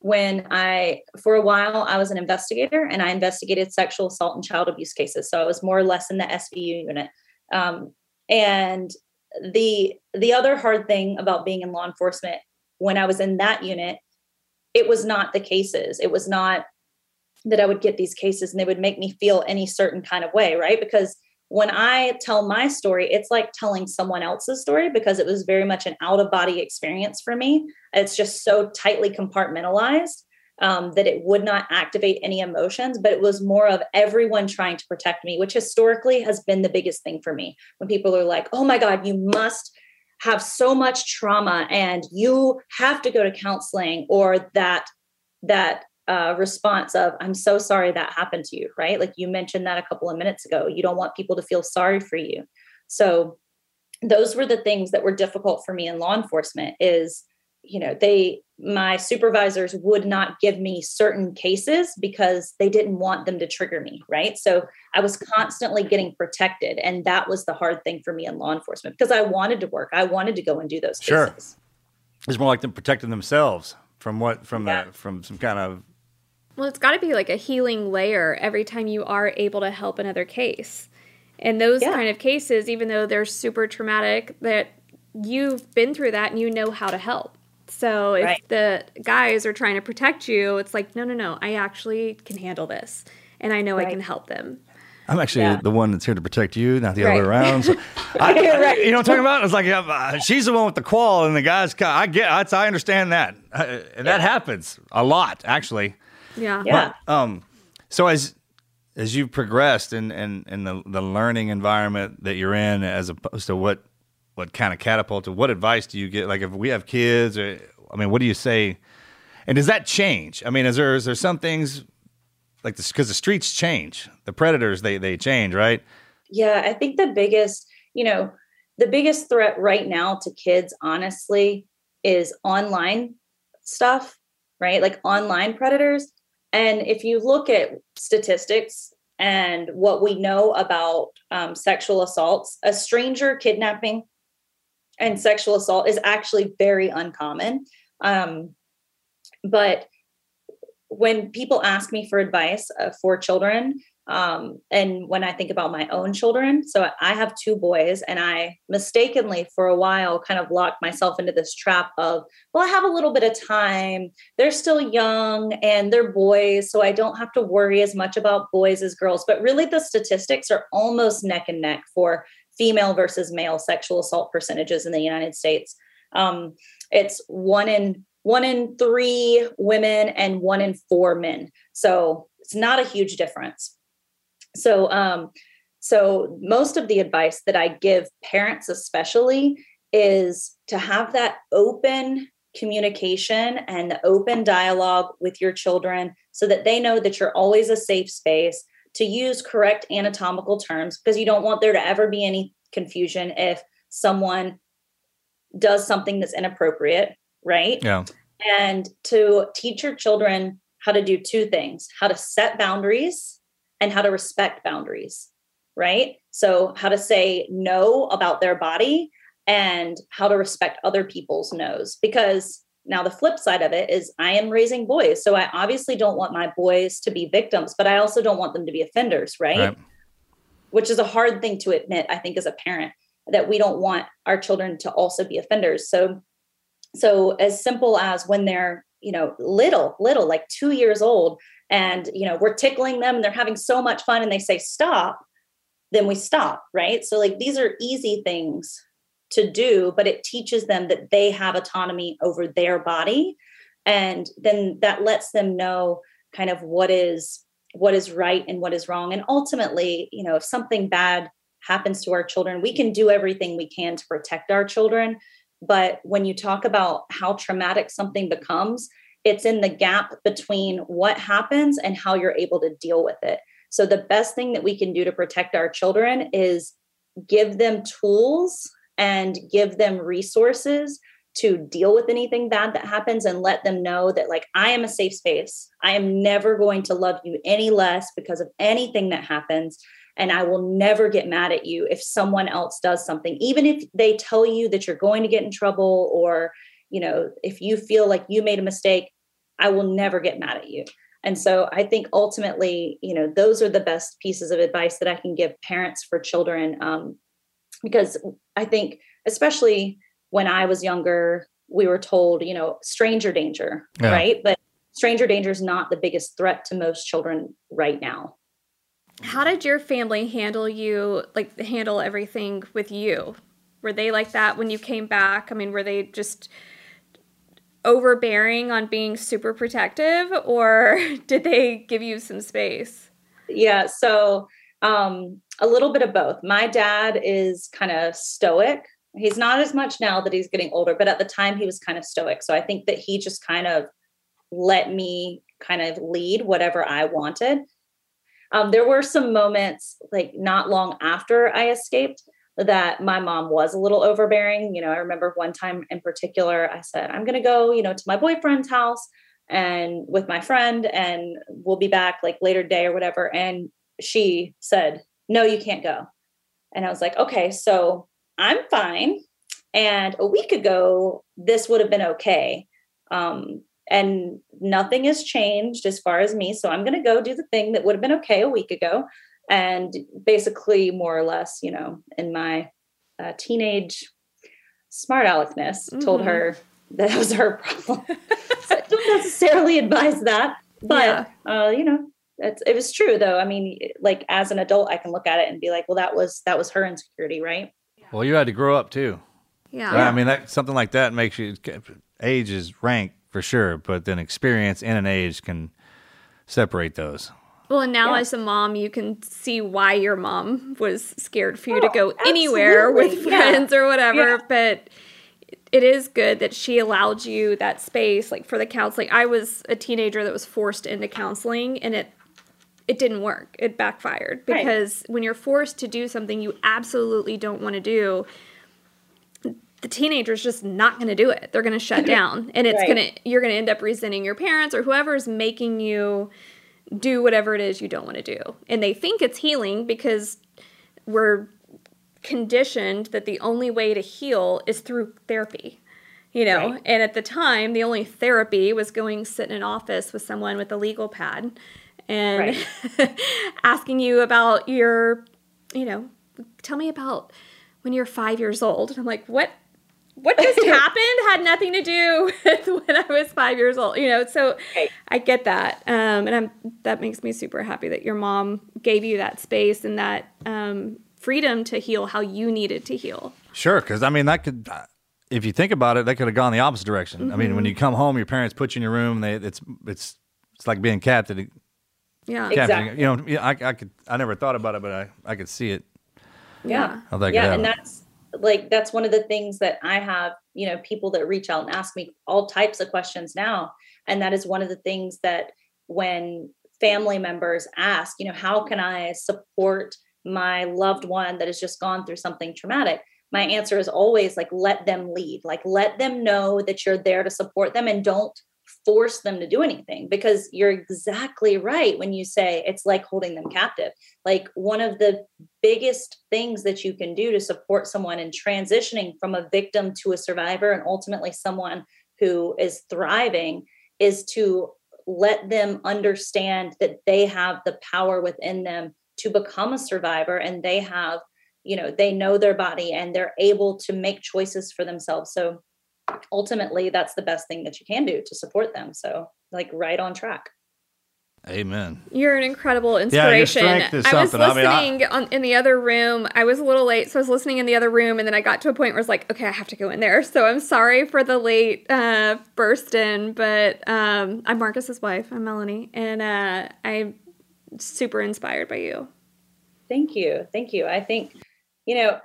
when I, for a while, I was an investigator and I investigated sexual assault and child abuse cases. So I was more or less in the SVU unit. Um, and the the other hard thing about being in law enforcement when I was in that unit, it was not the cases. It was not that I would get these cases and they would make me feel any certain kind of way, right? Because when I tell my story, it's like telling someone else's story because it was very much an out of body experience for me. It's just so tightly compartmentalized um, that it would not activate any emotions, but it was more of everyone trying to protect me, which historically has been the biggest thing for me. When people are like, oh my God, you must have so much trauma and you have to go to counseling or that that uh, response of i'm so sorry that happened to you right? Like you mentioned that a couple of minutes ago. You don't want people to feel sorry for you. So those were the things that were difficult for me in law enforcement is you know they my supervisors would not give me certain cases because they didn't want them to trigger me right? So i was constantly getting protected and that was the hard thing for me in law enforcement because i wanted to work. I wanted to go and do those sure. cases. it's more like them protecting themselves from what from Yeah. the from some kind of Well, it's got to be like a healing layer every time you are able to help another case. And those Yeah. kind of cases, even though they're super traumatic, that you've been through that and you know how to help. So if Right. the guys are trying to protect you, it's like, no, no, no, I actually can handle this. And I know I can help them. I'm actually Yeah. the one that's here to protect you, not the other way around. So I, Right. You know what I'm talking about? It's like uh, she's the one with the qual, and the guys. I get. I, I understand that, uh, and that happens a lot, actually. Yeah. yeah Um, so as as you've progressed and and in the, the learning environment that you're in, as opposed to what what kind of catapulted, what advice do you get? Like if we have kids, or I mean, what do you say? And does that change? I mean, is there is there some things like this because the streets change, the predators they they change, right? Yeah, I think the biggest, you know, the biggest threat right now to kids, honestly, is online stuff, right? Like online predators. And if you look at statistics and what we know about um, sexual assaults, a stranger kidnapping and sexual assault is actually very uncommon. Um, but when people ask me for advice uh, for children, um, and when I think about my own children, so I have two boys, and I mistakenly for a while kind of locked myself into this trap of, well, I have a little bit of time. They're still young and they're boys, so I don't have to worry as much about boys as girls. But really, the statistics are almost neck and neck for female versus male sexual assault percentages in the United States. Um, it's one in one in three women and one in four men. So it's not a huge difference. So, um, so most of the advice that I give parents, especially, is to have that open communication and the open dialogue with your children so that they know that you're always a safe space to use correct anatomical terms because you don't want there to ever be any confusion if someone does something that's inappropriate, right? Yeah. and to teach your children how to do two things how to set boundaries and how to respect boundaries right? So how to say no about their body and how to respect other people's no's. Because now the flip side of it is i am raising boys so i obviously don't want my boys to be victims but i also don't want them to be offenders right, Right. which is a hard thing to admit i think as a parent that we don't want our children to also be offenders. So so as simple as when they're you know little little like two years old and you know we're tickling them and they're having so much fun and they say stop then we stop right? So like these are easy things to do but it teaches them that they have autonomy over their body. And then that lets them know kind of what is what is right and what is wrong. And ultimately you know if something bad happens to our children we can do everything we can to protect our children. But when you talk about how traumatic something becomes it's in the gap between what happens and how you're able to deal with it so the best thing that we can do to protect our children is give them tools and give them resources to deal with anything bad that happens and let them know that like I am a safe space. I am never going to love you any less because of anything that happens and I will never get mad at you if someone else does something even if they tell you that you're going to get in trouble or you know if you feel like you made a mistake I will never get mad at you. And so I think ultimately, you know, those are the best pieces of advice that I can give parents for children. Um, because I think, especially when I was younger, we were told, you know, stranger danger, Yeah. right? But stranger danger is not the biggest threat to most children right now. How did your family handle you, like handle everything with you? Were they like that when you came back? I mean, were they just overbearing on being super protective or did they give you some space? Yeah. So um, a little bit of both. My dad is kind of stoic. He's not as much now that he's getting older, but at the time he was kind of stoic. So I think that he just kind of let me kind of lead whatever I wanted. Um, there were some moments, like not long after I escaped, that my mom was a little overbearing. You know, I remember one time in particular, I said, I'm going to go, you know, to my boyfriend's house and with my friend, and we'll be back like later day or whatever. And she said, No, you can't go. And I was like, Okay, so I'm fine. And a week ago, this would have been okay. Um, and nothing has changed as far as me. So I'm going to go do the thing that would have been okay a week ago. And basically, more or less, you know, in my uh, teenage smart aleckness, told Mhm. her that was her problem. so I don't necessarily advise that, but uh, you know, it's, it was true though. I mean, like as an adult, I can look at it and be like, well, that was that was her insecurity, right? Well, you had to grow up too. Yeah. I mean, that something like that makes you. Age is rank for sure, but then experience and an age can separate those. Well, and now Yeah. as a mom, you can see why your mom was scared for you to oh, go anywhere Oh, absolutely. with Yeah. friends or whatever. Yeah. But it is good that she allowed you that space, like for the counseling. I was a teenager that was forced into counseling, and it it didn't work. It backfired Right. because when you're forced to do something you absolutely don't want to do, the teenager's just not going to do it. They're going to shut down, and it's Right. going to you're going to end up resenting your parents or whoever's making you do whatever it is you don't want to do. And they think it's healing because we're conditioned that the only way to heal is through therapy. You know, Right. and at the time, the only therapy was going sit in an office with someone with a legal pad and asking you about your, you know, tell me about when you're five years old. And I'm like, what? What just happened had nothing to do with when I was five years old, you know. So Right. I get that, um, and I'm that makes me super happy that your mom gave you that space and that um, freedom to heal how you needed to heal. Sure, because I mean that could, uh, if you think about it, that could have gone the opposite direction. I mean, when you come home, your parents put you in your room. They, it's it's it's like being captive. Yeah, Ex- captive. Exactly. You know, yeah, I, I could I never thought about it, but I, I could see it. Yeah. How that could yeah. And that's like, that's one of the things that I have, you know, people that reach out and ask me all types of questions now. And that is one of the things that when family members ask, you know, how can I support my loved one that has just gone through something traumatic? My answer is always like, let them lead, like, let them know that you're there to support them and don't force them to do anything because you're exactly right when you say it's like holding them captive. Like, one of the biggest things that you can do to support someone in transitioning from a victim to a survivor and ultimately someone who is thriving is to let them understand that they have the power within them to become a survivor and they have you know they know their body and they're able to make choices for themselves so ultimately that's the best thing that you can do to support them so like right on track Amen. You're an incredible your inspiration. strength is I was something. I mean, I- listening on, in the other room. I was a little late, so I was listening in the other room, and then I got to a point where it's like, okay, I have to go in there. So I'm sorry for the late uh, burst in, but um, I'm Marcus's wife. I'm Melanie, and uh, I'm super inspired by you. thank you thank you i think you know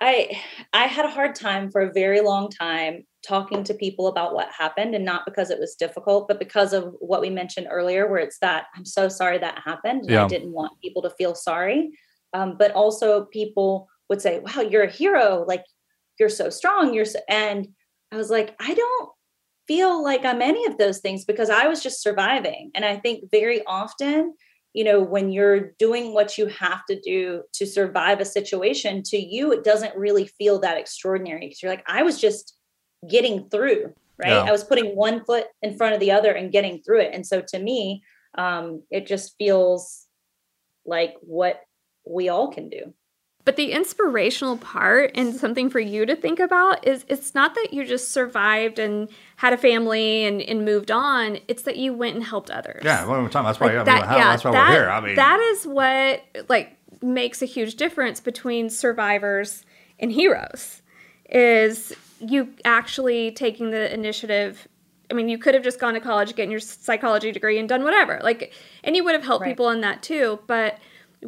i i had a hard time for a very long time talking to people about what happened and not because it was difficult but because of what we mentioned earlier where it's that i'm so sorry that happened and Yeah. i didn't want people to feel sorry um, but also people would say wow you're a hero like you're so strong you're so, and i was like i don't feel like i'm any of those things because i was just surviving and i think very often you know when you're doing what you have to do to survive a situation to you it doesn't really feel that extraordinary because you're like i was just getting through right? Yeah. i was putting one foot in front of the other and getting through it. And so to me um it just feels like what we all can do But the inspirational part and something for you to think about is it's not that you just survived and had a family and, and moved on. It's that you went and helped others. Yeah, one more time. That's why, Like I mean, that- how- yeah, that's why that- we're here. I mean, that is what like makes a huge difference between survivors and heroes. Is you actually taking the initiative. I mean, you could have just gone to college, getting your psychology degree, and done whatever. Like, and you would have helped Right. people in that too. But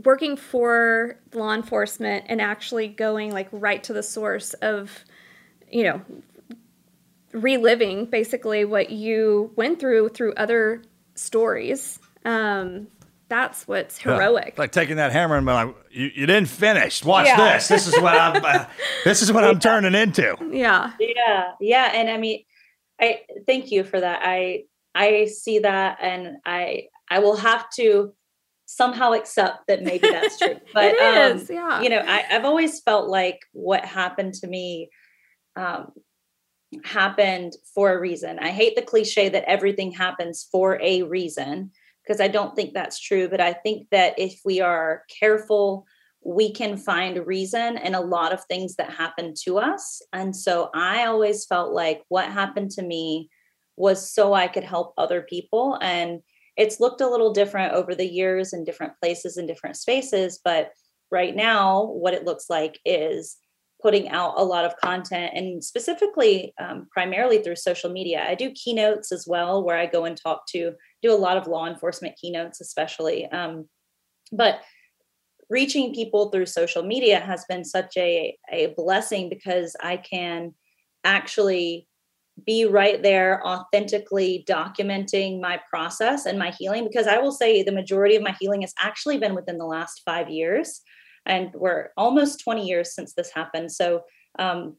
working for law enforcement and actually going like right to the source of, you know, reliving basically what you went through through other stories. Um, that's what's yeah. heroic. Like taking that hammer and being like, you, you didn't finish. Watch Yeah. this. This is what I'm. Uh, this is what I'm turning into. yeah. Yeah, yeah, and I mean, I thank you for that. I I see that, and I I will have to somehow accept that maybe that's true. But um, is, yeah. you know, I, I've always felt like what happened to me um, happened for a reason. I hate the cliche that everything happens for a reason because I don't think that's true. But I think that if we are careful, we can find reason in a lot of things that happen to us. And so I always felt like what happened to me was so I could help other people. And it's looked a little different over the years in different places and different spaces. But right now, what it looks like is putting out a lot of content and specifically um, primarily through social media i do keynotes as well where i go and talk to do a lot of law enforcement keynotes especially um, but reaching people through social media has been such a, a blessing because i can actually be right there authentically documenting my process and my healing because i will say the majority of my healing has actually been within the last five years and we're almost 20 years since this happened. So um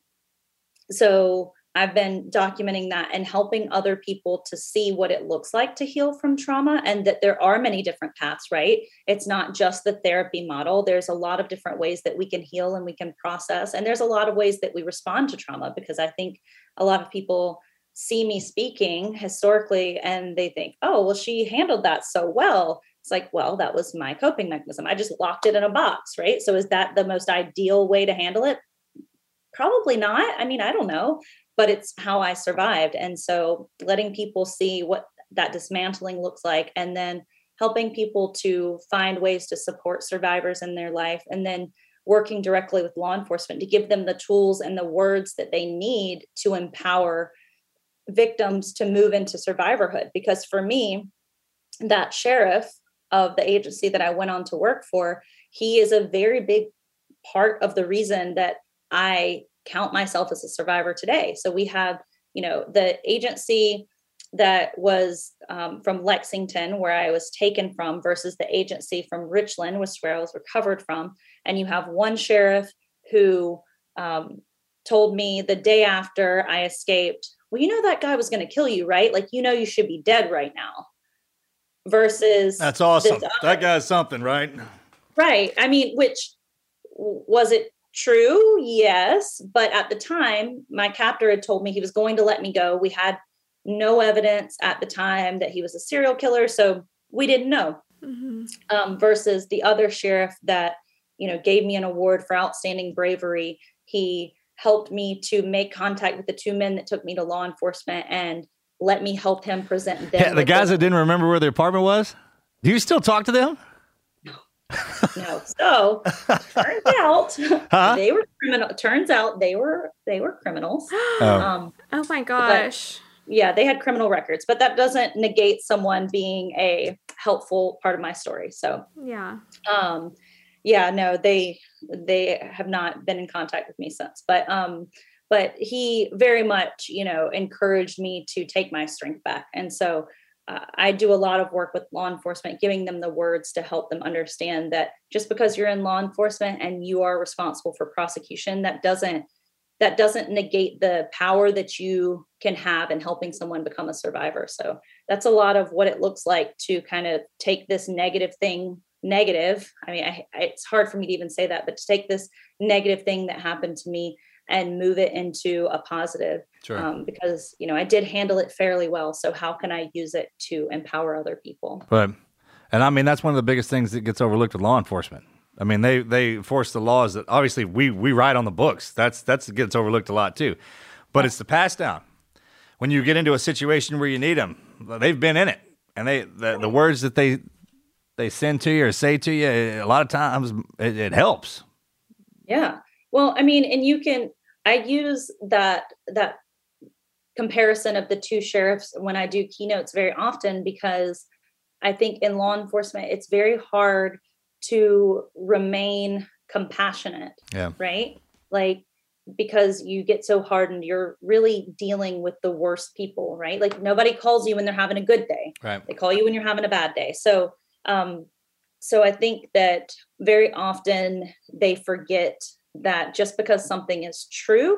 so i've been documenting that and helping other people to see what it looks like to heal from trauma and that there are many different paths right? It's not just the therapy model. There's a lot of different ways that we can heal and we can process and there's a lot of ways that we respond to trauma because i think a lot of people see me speaking historically and they think oh well she handled that so well it's like, well, that was my coping mechanism. I just locked it in a box, right? So is that the most ideal way to handle it? Probably not. I mean, I don't know, but it's how I survived. And so letting people see what that dismantling looks like and then helping people to find ways to support survivors in their life and then working directly with law enforcement to give them the tools and the words that they need to empower victims to move into survivorhood because for me that sheriff of the agency that I went on to work for, he is a very big part of the reason that I count myself as a survivor today. So we have, you know, the agency that was um, from Lexington, where I was taken from, versus the agency from Richland, which is where I was recovered from. And you have one sheriff who um, told me the day after I escaped, well, you know, that guy was going to kill you, right? Like, you know, you should be dead right now versus That's awesome. That guy's something, right? right i mean which was it true yes but at the time my captor had told me he was going to let me go we had no evidence at the time that he was a serial killer so we didn't know Mhm. um, versus the other sheriff that you know gave me an award for outstanding bravery he helped me to make contact with the two men that took me to law enforcement and let me help him present them Yeah, the guys the- that didn't remember where their apartment was. Do you still talk to them? no. So turns out Huh? they were criminal. Turns out they were they were criminals. Oh. Um, Oh my gosh. Yeah, they had criminal records, but that doesn't negate someone being a helpful part of my story. So, Yeah. um, yeah, no, they they have not been in contact with me since. But um, but he very much, you know, encouraged me to take my strength back, and so uh, I do a lot of work with law enforcement, giving them the words to help them understand that just because you're in law enforcement and you are responsible for prosecution, that doesn't that doesn't negate the power that you can have in helping someone become a survivor. So that's a lot of what it looks like to kind of take this negative thing negative. I mean, I, I, it's hard for me to even say that, but to take this negative thing that happened to me and move it into a positive Sure. um, because you know I did handle it fairly well. So how can I use it to empower other people? But, and I mean, that's one of the biggest things that gets overlooked with law enforcement. I mean, they they enforce the laws that obviously we we write on the books. That's that's gets overlooked a lot too. But it's the pass down. When you get into a situation where you need them, they've been in it, and they the, the words that they they send to you or say to you, eh, a lot of times it, it helps. Yeah. Well, I mean, and you can I use that that comparison of the two sheriffs when I do keynotes very often because I think in law enforcement it's very hard to remain compassionate. Yeah. Right? Like because you get so hardened you're really dealing with the worst people, right? Like nobody calls you when they're having a good day. Right. They call you when you're having a bad day. So um so I think that very often they forget that just because something is true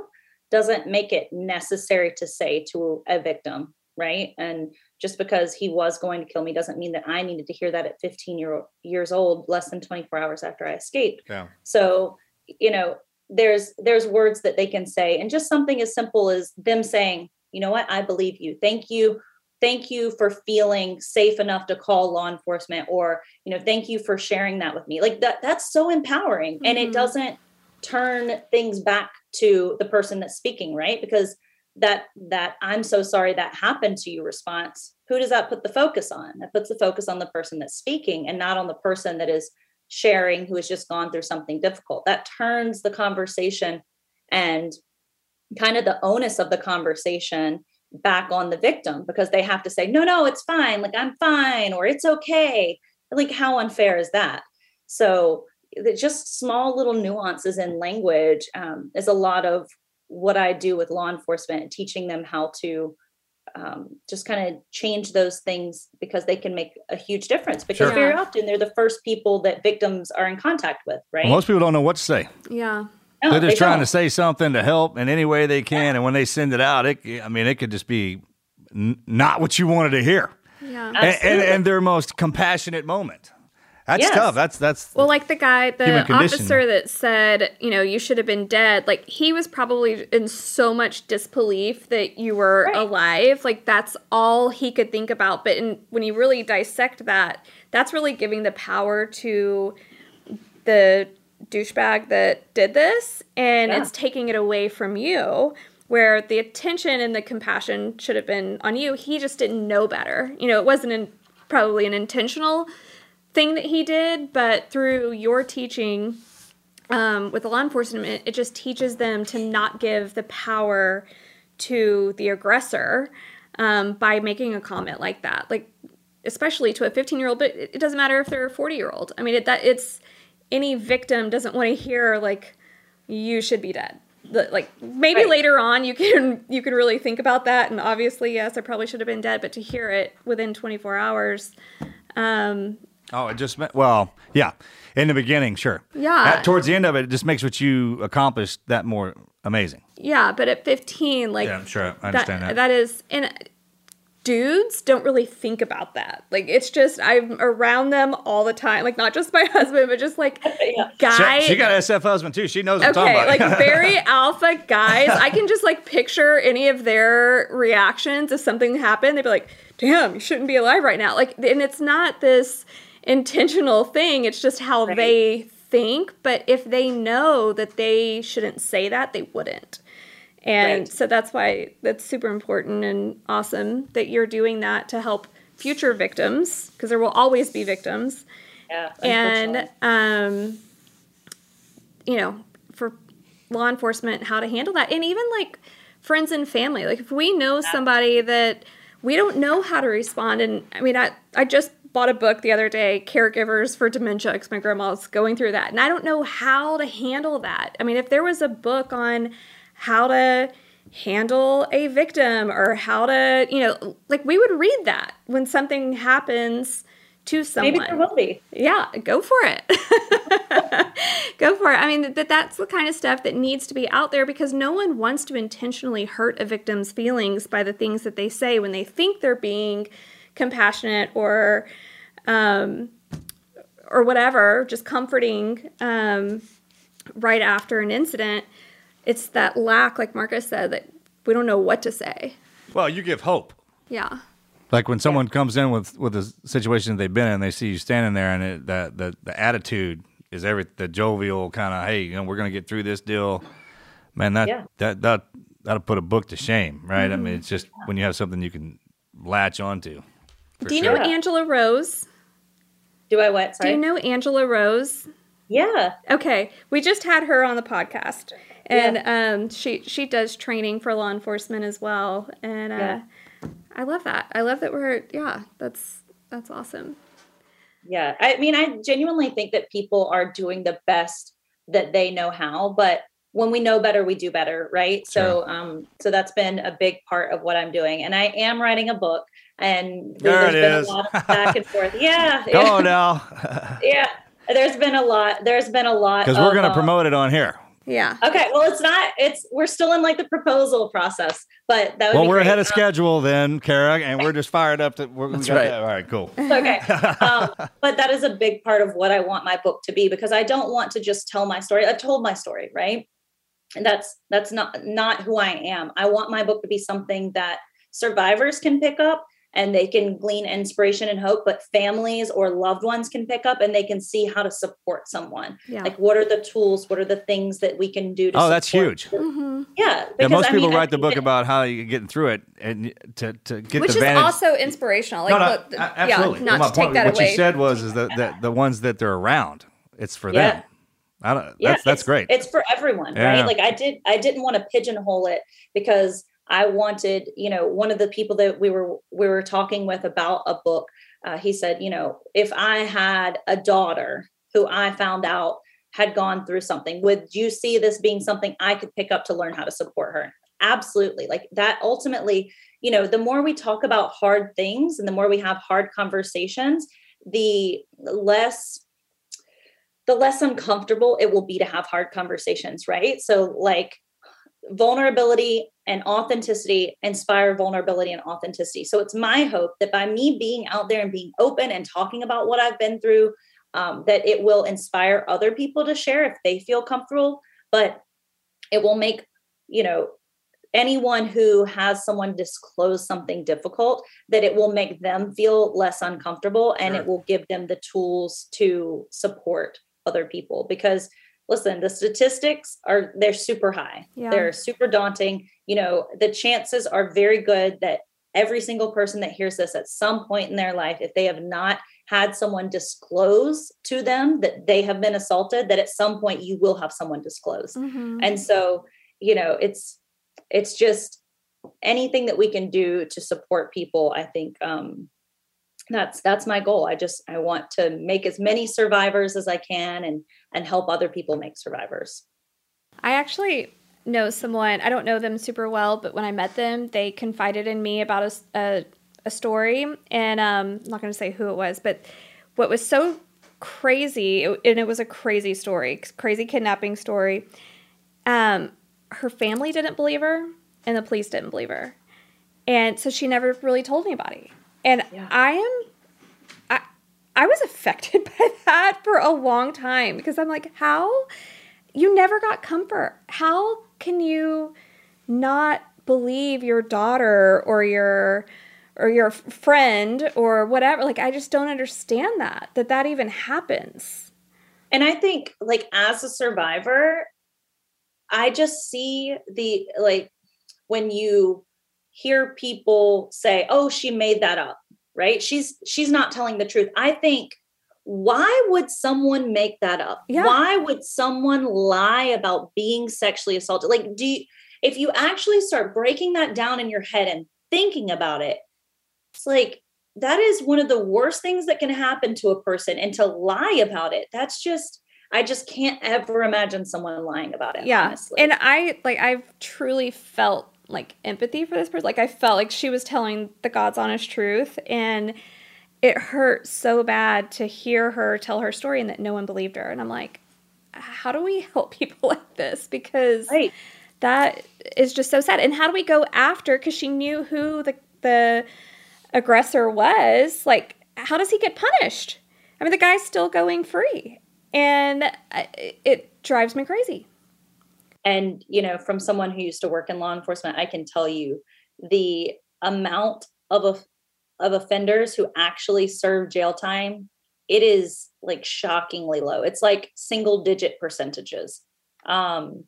doesn't make it necessary to say to a victim, right? And just because he was going to kill me doesn't mean that I needed to hear that at 15 year, years old, less than 24 hours after I escaped. Yeah. So, you know, there's there's words that they can say and just something as simple as them saying, "You know what? I believe you. Thank you. Thank you for feeling safe enough to call law enforcement or, you know, thank you for sharing that with me." Like that that's so empowering and it Mhm. doesn't turn things back to the person that's speaking, right? Because that that I'm so sorry that happened to you response, who does that put the focus on? That puts the focus on the person that's speaking and not on the person that is sharing who has just gone through something difficult. That turns the conversation and kind of the onus of the conversation back on the victim because they have to say, no, no, it's fine. Like I'm fine, or it's okay. Like, how unfair is that? So, just small little nuances in language um, is a lot of what I do with law enforcement and teaching them how to um, just kind of change those things because they can make a huge difference. Because Sure. very often they're the first people that victims are in contact with, right? Well, most people don't know what to say. Yeah. No, They're just they trying don't. to say something to help in any way they can, and when they send it out, it I mean, it could just be n- not what you wanted to hear, Yeah. and, and, and their most compassionate moment. That's Yes. tough. That's that's Well, like the guy, the officer that said, you know, you should have been dead, like he was probably in so much disbelief that you were Right. alive. Like that's all he could think about. But in, when you really dissect that, that's really giving the power to the douchebag that did this, and Yeah. it's taking it away from you. Where the attention and the compassion should have been on you, he just didn't know better. You know, it wasn't in, probably an intentional thing that he did, but through your teaching um, with the law enforcement, it just teaches them to not give the power to the aggressor um, by making a comment like that. Like, especially to a 15 year old, but it doesn't matter if they're a 40 year old. I mean, it, that it's any victim doesn't want to hear like you should be dead. The- Like maybe Right. later on you can you can really think about that, and obviously yes, I probably should have been dead. But to hear it within 24 hours, um, oh, it just meant well, yeah. In the beginning, sure, Yeah. At- towards the end of it, it just makes what you accomplished that more amazing. Yeah, but at 15, like Yeah, sure, I understand that. That is, and dudes don't really think about that. Like it's just I'm around them all the time. Like not just my husband, but just like Yeah. guy. she, she got an SF husband too. She knows what I'm Okay, talking about. like very alpha guys. I can just like picture any of their reactions if something happened. They'd be like, "Damn, you shouldn't be alive right now." Like, and it's not this intentional thing. It's just how Right. they think. But if they know that they shouldn't say that, they wouldn't. And Right. so that's why that's super important and awesome that you're doing that to help future victims because there will always be victims Yeah, and um you know for law enforcement how to handle that and even like friends and family like if we know somebody that we don't know how to respond and i mean i i just bought a book the other day caregivers for dementia because my grandma's going through that and i don't know how to handle that i mean if there was a book on how to handle a victim or how to you know like we would read that when something happens to someone maybe there will be. yeah, go for it. go for it. I mean, that that's the kind of stuff that needs to be out there because no one wants to intentionally hurt a victim's feelings by the things that they say when they think they're being compassionate or um, or whatever, just comforting um, right after an incident. It's that lack, like Marcus said, that we don't know what to say. well, you give hope. Yeah. Like when someone comes in with with a situation that they've been in, they see you standing there, and it, the the the attitude is every the jovial kind of hey, you know, we're gonna get through this deal. Man, that Yeah. that that that'll put a book to shame, right? I mean, Mm-hmm. it's just when you have something you can latch onto. For Do you sure. know Angela Rose? Do I what? Do you know Angela Rose? yeah. Okay, we just had her on the podcast, and um, she she does training for law enforcement as well, and uh, Yeah. I love that. I love that we're yeah, that's that's awesome. Yeah. I mean, I genuinely think that people are doing the best that they know how, but when we know better, we do better, right? So um so that's been a big part of what I'm doing. And I am writing a book and there there's it been is. a lot of back and forth. Yeah. Go yeah. now. yeah. There's been a lot. There's been a lot because we're gonna um, promote it on here. Yeah, Okay, well, it's not. It's we're still in like the proposal process, but that would Well, be we're great. ahead of schedule then, Kara, and we're just fired up. To, we're, we right. that. All right, cool. okay um, but that is a big part of what i want my book to be because i don't want to just tell my story i've told my story right and that's that's not not who i am i want my book to be something that survivors can pick up and they can glean inspiration and hope but families or loved ones can pick up and they can see how to support someone yeah. like what are the tools what are the things that we can do to Oh, that's support- huge. hmm yeah Yeah, most I people mean, I write the book that- about how you're getting through it, and to to get Which the is advantage. also inspirational. Like, no, no, look, a- absolutely. yeah, not My to take point- that what away. you said was is that the, the ones that they're around, it's for Yeah. them. I don't. yeah, that's that's it's- great. It's for everyone, Yeah. right? Like I did, I didn't want to pigeonhole it because I wanted, you know, one of the people that we were we were talking with about a book. Uh, he said, you know, if I had a daughter who I found out had gone through something, would you see this being something I could pick up to learn how to support her? Absolutely. Like that ultimately, you know, the more we talk about hard things and the more we have hard conversations, the less the less uncomfortable it will be to have hard conversations, right? So, like, vulnerability and authenticity inspire vulnerability and authenticity. So, it's my hope that by me being out there and being open and talking about what I've been through, um, that it will inspire other people to share if they feel comfortable, but it will make, you know, anyone who has someone disclose something difficult that it will make them feel less uncomfortable and Sure. it will give them the tools to support other people because listen the statistics are they're super high Yeah. they're super daunting you know the chances are very good that every single person that hears this at some point in their life if they have not had someone disclose to them that they have been assaulted that at some point you will have someone disclose Mhm. and so you know it's it's just anything that we can do to support people i think um that's that's my goal i just i want to make as many survivors as i can and and help other people make survivors I actually know someone. I don't know them super well, but when I met them, they confided in me about a a story, and um, I'm not going to say who it was, but what was so crazy, and it was a crazy story, crazy kidnapping story. Um, her family didn't believe her, and the police didn't believe her, and so she never really told anybody. And Yeah. I am I I was affected by that for a long time because I'm like, how you never got comfort. How can you not believe your daughter or your or your friend or whatever? Like I just don't understand that that that even happens. and i think like as a survivor i just see the like when you hear people say oh she made that up right she's she's not telling the truth i think why would someone make that up Yeah. why would someone lie about being sexually assaulted like do you if you actually start breaking that down in your head and thinking about it it's like that is one of the worst things that can happen to a person and to lie about it that's just i just can't ever imagine someone lying about it yeah. honestly. And I like I've truly felt like empathy for this person. Like I felt like she was telling the God's honest truth and it hurt so bad to hear her tell her story and that no one believed her. And I'm like, how do we help people like this? Because right that is just so sad. And how do we go after? Because she knew who the the aggressor was. Like, how does he get punished? I mean, the guy's still going free, and it drives me crazy. And you know from someone who used to work in law enforcement i can tell you the amount of of offenders who actually serve jail time it is like shockingly low. It's like single digit percentages. Um,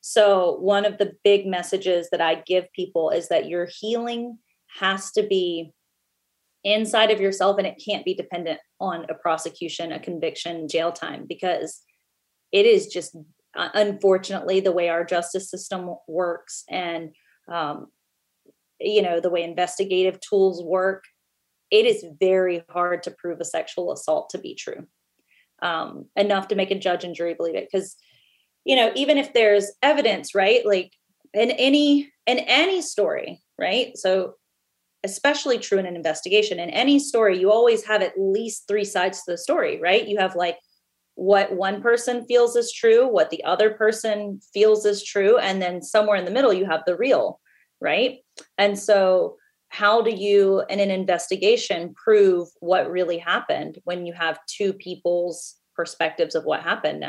so, one of the big messages that I give people is that your healing has to be inside of yourself and it can't be dependent on a prosecution, a conviction, jail time, because it is just unfortunately the way our justice system works and um, you know the way investigative tools work it is very hard to prove a sexual assault to be true um, enough to make a judge and jury believe it. Because you know even if there's evidence right like in any in any story right so especially true in an investigation in any story you always have at least three sides to the story right? You have like what one person feels is true what the other person feels is true and then somewhere in the middle you have the real right? And so how do you in an investigation prove what really happened when you have two people's perspectives of what happened?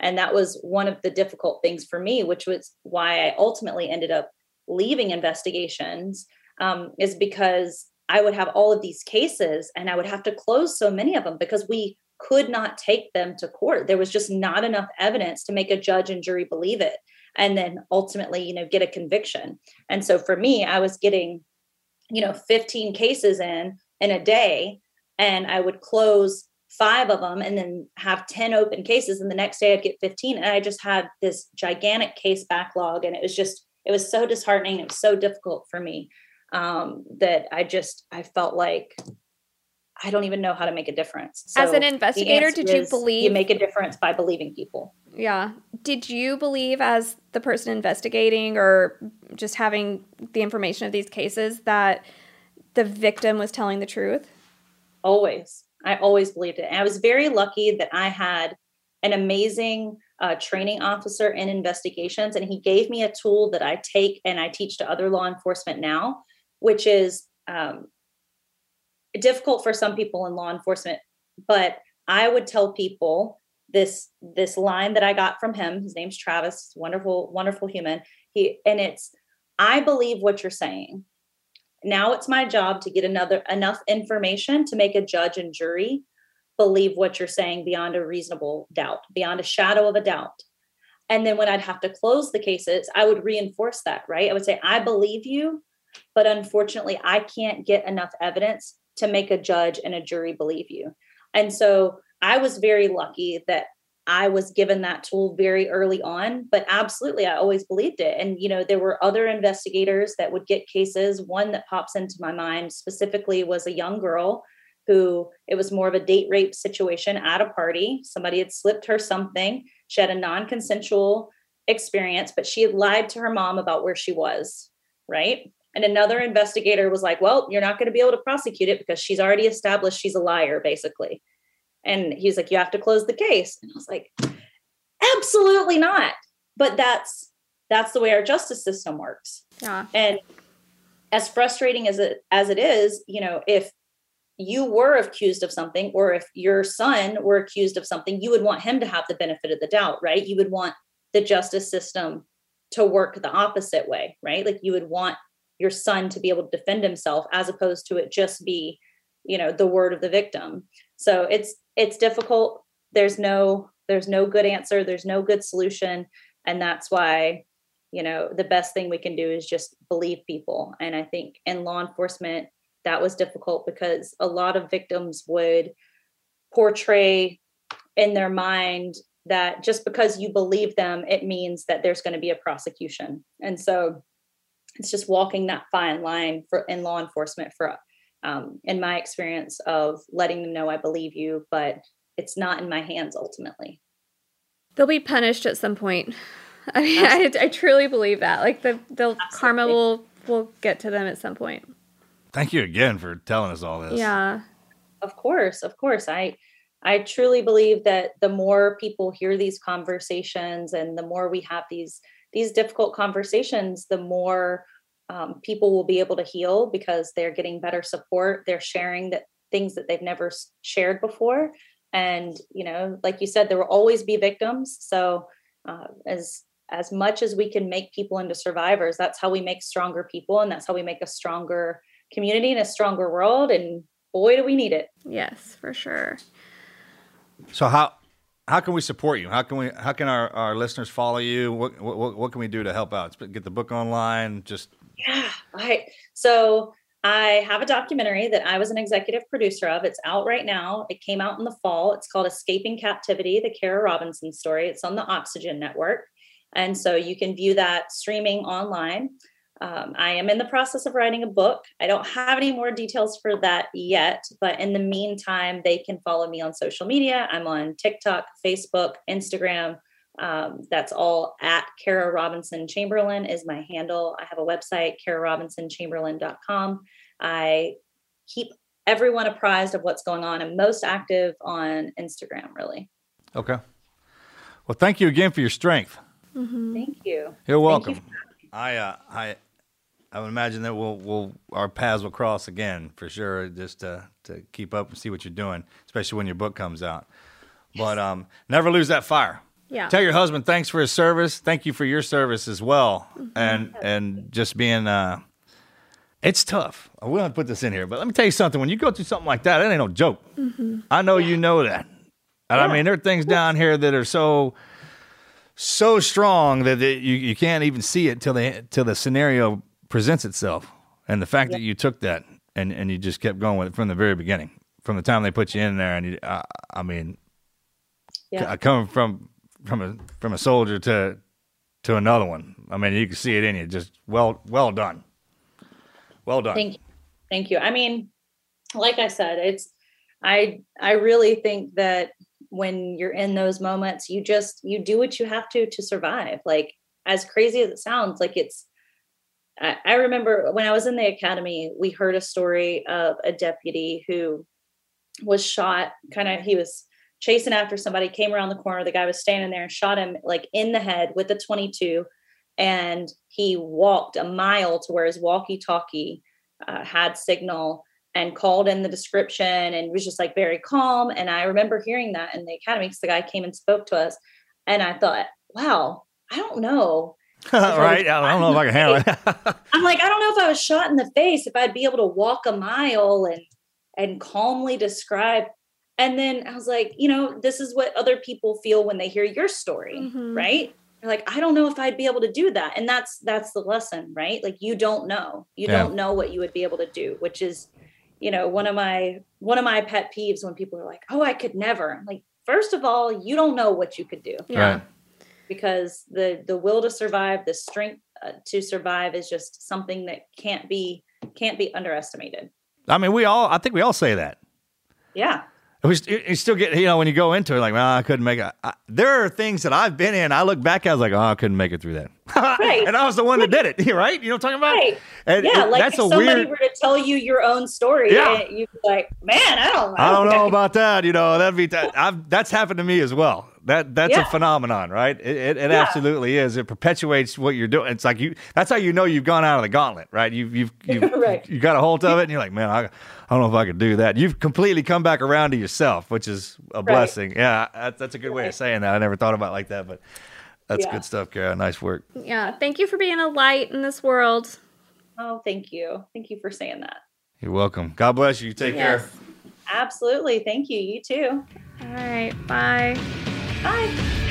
And that was one of the difficult things for me which was why i ultimately ended up leaving investigations um, is because i would have all of these cases and i would have to close so many of them because we could not take them to court. There was just not enough evidence to make a judge and jury believe it and then ultimately you know get a conviction. And so for me i was getting you know 15 cases in in a day and i would close five of them and then have 10 open cases and the next day i'd get 15 and i just had this gigantic case backlog and it was just it was so disheartening it was so difficult for me um, that i just i felt like i don't even know how to make a difference. So as an investigator did you believe you make a difference by believing people. Yeah. Did you believe as the person investigating or just having the information of these cases that the victim was telling the truth? Always. I always believed it. And I was very lucky that I had an amazing uh, training officer in investigations, and he gave me a tool that I take and I teach to other law enforcement now, which is um, difficult for some people in law enforcement. But I would tell people this this line that I got from him. His name's Travis, wonderful, wonderful human. He and it's I believe what you're saying. Now it's my job to get another enough information to make a judge and jury believe what you're saying beyond a reasonable doubt, beyond a shadow of a doubt. And then when I'd have to close the cases, I would reinforce that, right? I would say, I believe you, but unfortunately, I can't get enough evidence to make a judge and a jury believe you. And so I was very lucky that I was given that tool very early on, but absolutely, I always believed it. And, you know, there were other investigators that would get cases. One that pops into my mind specifically was a young girl who it was more of a date rape situation at a party. Somebody had slipped her something. She had a non consensual experience, but she had lied to her mom about where she was, right? And another investigator was like, well, you're not going to be able to prosecute it because she's already established she's a liar, basically. And he's like, you have to close the case. And I was like, absolutely not. But that's that's the way our justice system works. Yeah. And as frustrating as it as it is, you know, if you were accused of something or if your son were accused of something, you would want him to have the benefit of the doubt, right? You would want the justice system to work the opposite way, right? Like you would want your son to be able to defend himself as opposed to it just be, you know, the word of the victim. So it's it's difficult. There's no there's no good answer. There's no good solution. And that's why you know the best thing we can do is just believe people. And i think in law enforcement that was difficult because a lot of victims would portray in their mind that just because you believe them it means that there's going to be a prosecution. And so it's just walking that fine line for in law enforcement for um, in my experience of letting them know I believe you, but it's not in my hands ultimately. They'll be punished at some point. I mean, I, I, truly believe that. Like the the karma will will get to them at some point. Thank you again for telling us all this. Yeah. Of course, of course. I I truly believe that the more people hear these conversations and the more we have these these difficult conversations, the more um, people will be able to heal because they're getting better support. They're sharing that things that they've never shared before. And you know like you said there will always be victims. So uh, as as much as we can make people into survivors that's how we make stronger people and that's how we make a stronger community and a stronger world. And boy do we need it. Yes for sure. So how how can we support you? How can we how can our, our listeners follow you? What, what what can we do to help out? Get the book online. Just Yeah. I so I have a documentary that I was an executive producer of. It's out right now. It came out in the fall. It's called Escaping Captivity: The Kara Robinson Story. It's on the Oxygen Network, and so you can view that streaming online. Um, I am in the process of writing a book. I don't have any more details for that yet, but in the meantime, they can follow me on social media. I'm on TikTok, Facebook, Instagram. Um, that's all at Kara Robinson Chamberlain is my handle. I have a website, KaraRobinsonChamberlain.com. I keep everyone apprised of what's going on. I'm most active on Instagram, really. okay. Well, thank you again for your strength. Thank you. You're welcome. you. I uh, I I would imagine that we'll we'll our paths will cross again for sure. Just to to keep up and see what you're doing, especially when your book comes out. But um, never lose that fire. Yeah. Tell your husband thanks for his service. Thank you for your service as well, and and just being. Uh, it's tough. I will put this in here, but let me tell you something. When you go through something like that, it ain't no joke. I know you know that. And I mean, there are things down here that are so so strong that it, you you can't even see it till the till the scenario presents itself. And the fact that you took that and and you just kept going with it from the very beginning, from the time they put you in there, and you, uh, I mean, Yeah. c- coming from from a from a soldier to to another one. I mean, you can see it in you. Just well well done, well done. Thank you. Thank you. I mean, like I said, it's I I really think that when you're in those moments, you just you do what you have to to survive. Like as crazy as it sounds, like it's I, remember when I was in the academy, we heard a story of a deputy who was shot kind of he was chasing after somebody came around the corner the guy was standing there and shot him like in the head with a 22 and he walked a mile to where his walkie talkie uh, had signal and called in the description and was just like very calm. And I remember hearing that in the academy because the guy came and spoke to us. And I thought, wow, I don't know. Right? I don't know if I can handle it. I'm like, I don't know if I was shot in the face, if I'd be able to walk a mile and and calmly describe. And then I was like, you know, this is what other people feel when they hear your story, Mhm. right? They're like, I don't know if I'd be able to do that. And that's that's the lesson, right? Like you don't know. You Yeah. don't know what you would be able to do, which is, you know, one of my one of my pet peeves when people are like, "Oh, I could never." I'm like, first of all, you don't know what you could do Yeah. Right. Because the the will to survive the strength uh, to survive is just something that can't be can't be underestimated I mean, we all. I think we all say that. yeah you still get, you know, when you go into it, like, well, I couldn't make it. I, there are things that I've been in. I look back, I was like, oh, I couldn't make it through that. Right. and I was the one that did it, right? You know what I'm talking about? right And yeah it- like that's if a somebody weird. were to tell you your own story Yeah. you'd be like man i don't I don't know about that. You know, that'd be that. I've, that's happened to me as well. That that's a phenomenon, right? It, it, it Yeah. absolutely is. It perpetuates what you're doing. It's like you. That's how you know you've gone out of the gauntlet, right? You've you've you've Right. you got a hold of it, and you're like, man, I, I don't know if I could do that. You've completely come back around to yourself, which is a blessing. Yeah, that's, that's a good way of saying that. I never thought about it like that, but that's Yeah. good stuff, Kara. Nice work. Yeah. Thank you for being a light in this world. oh thank you thank you for saying that You're welcome. God bless you. Take care. Absolutely thank you you too All right. Bye. bye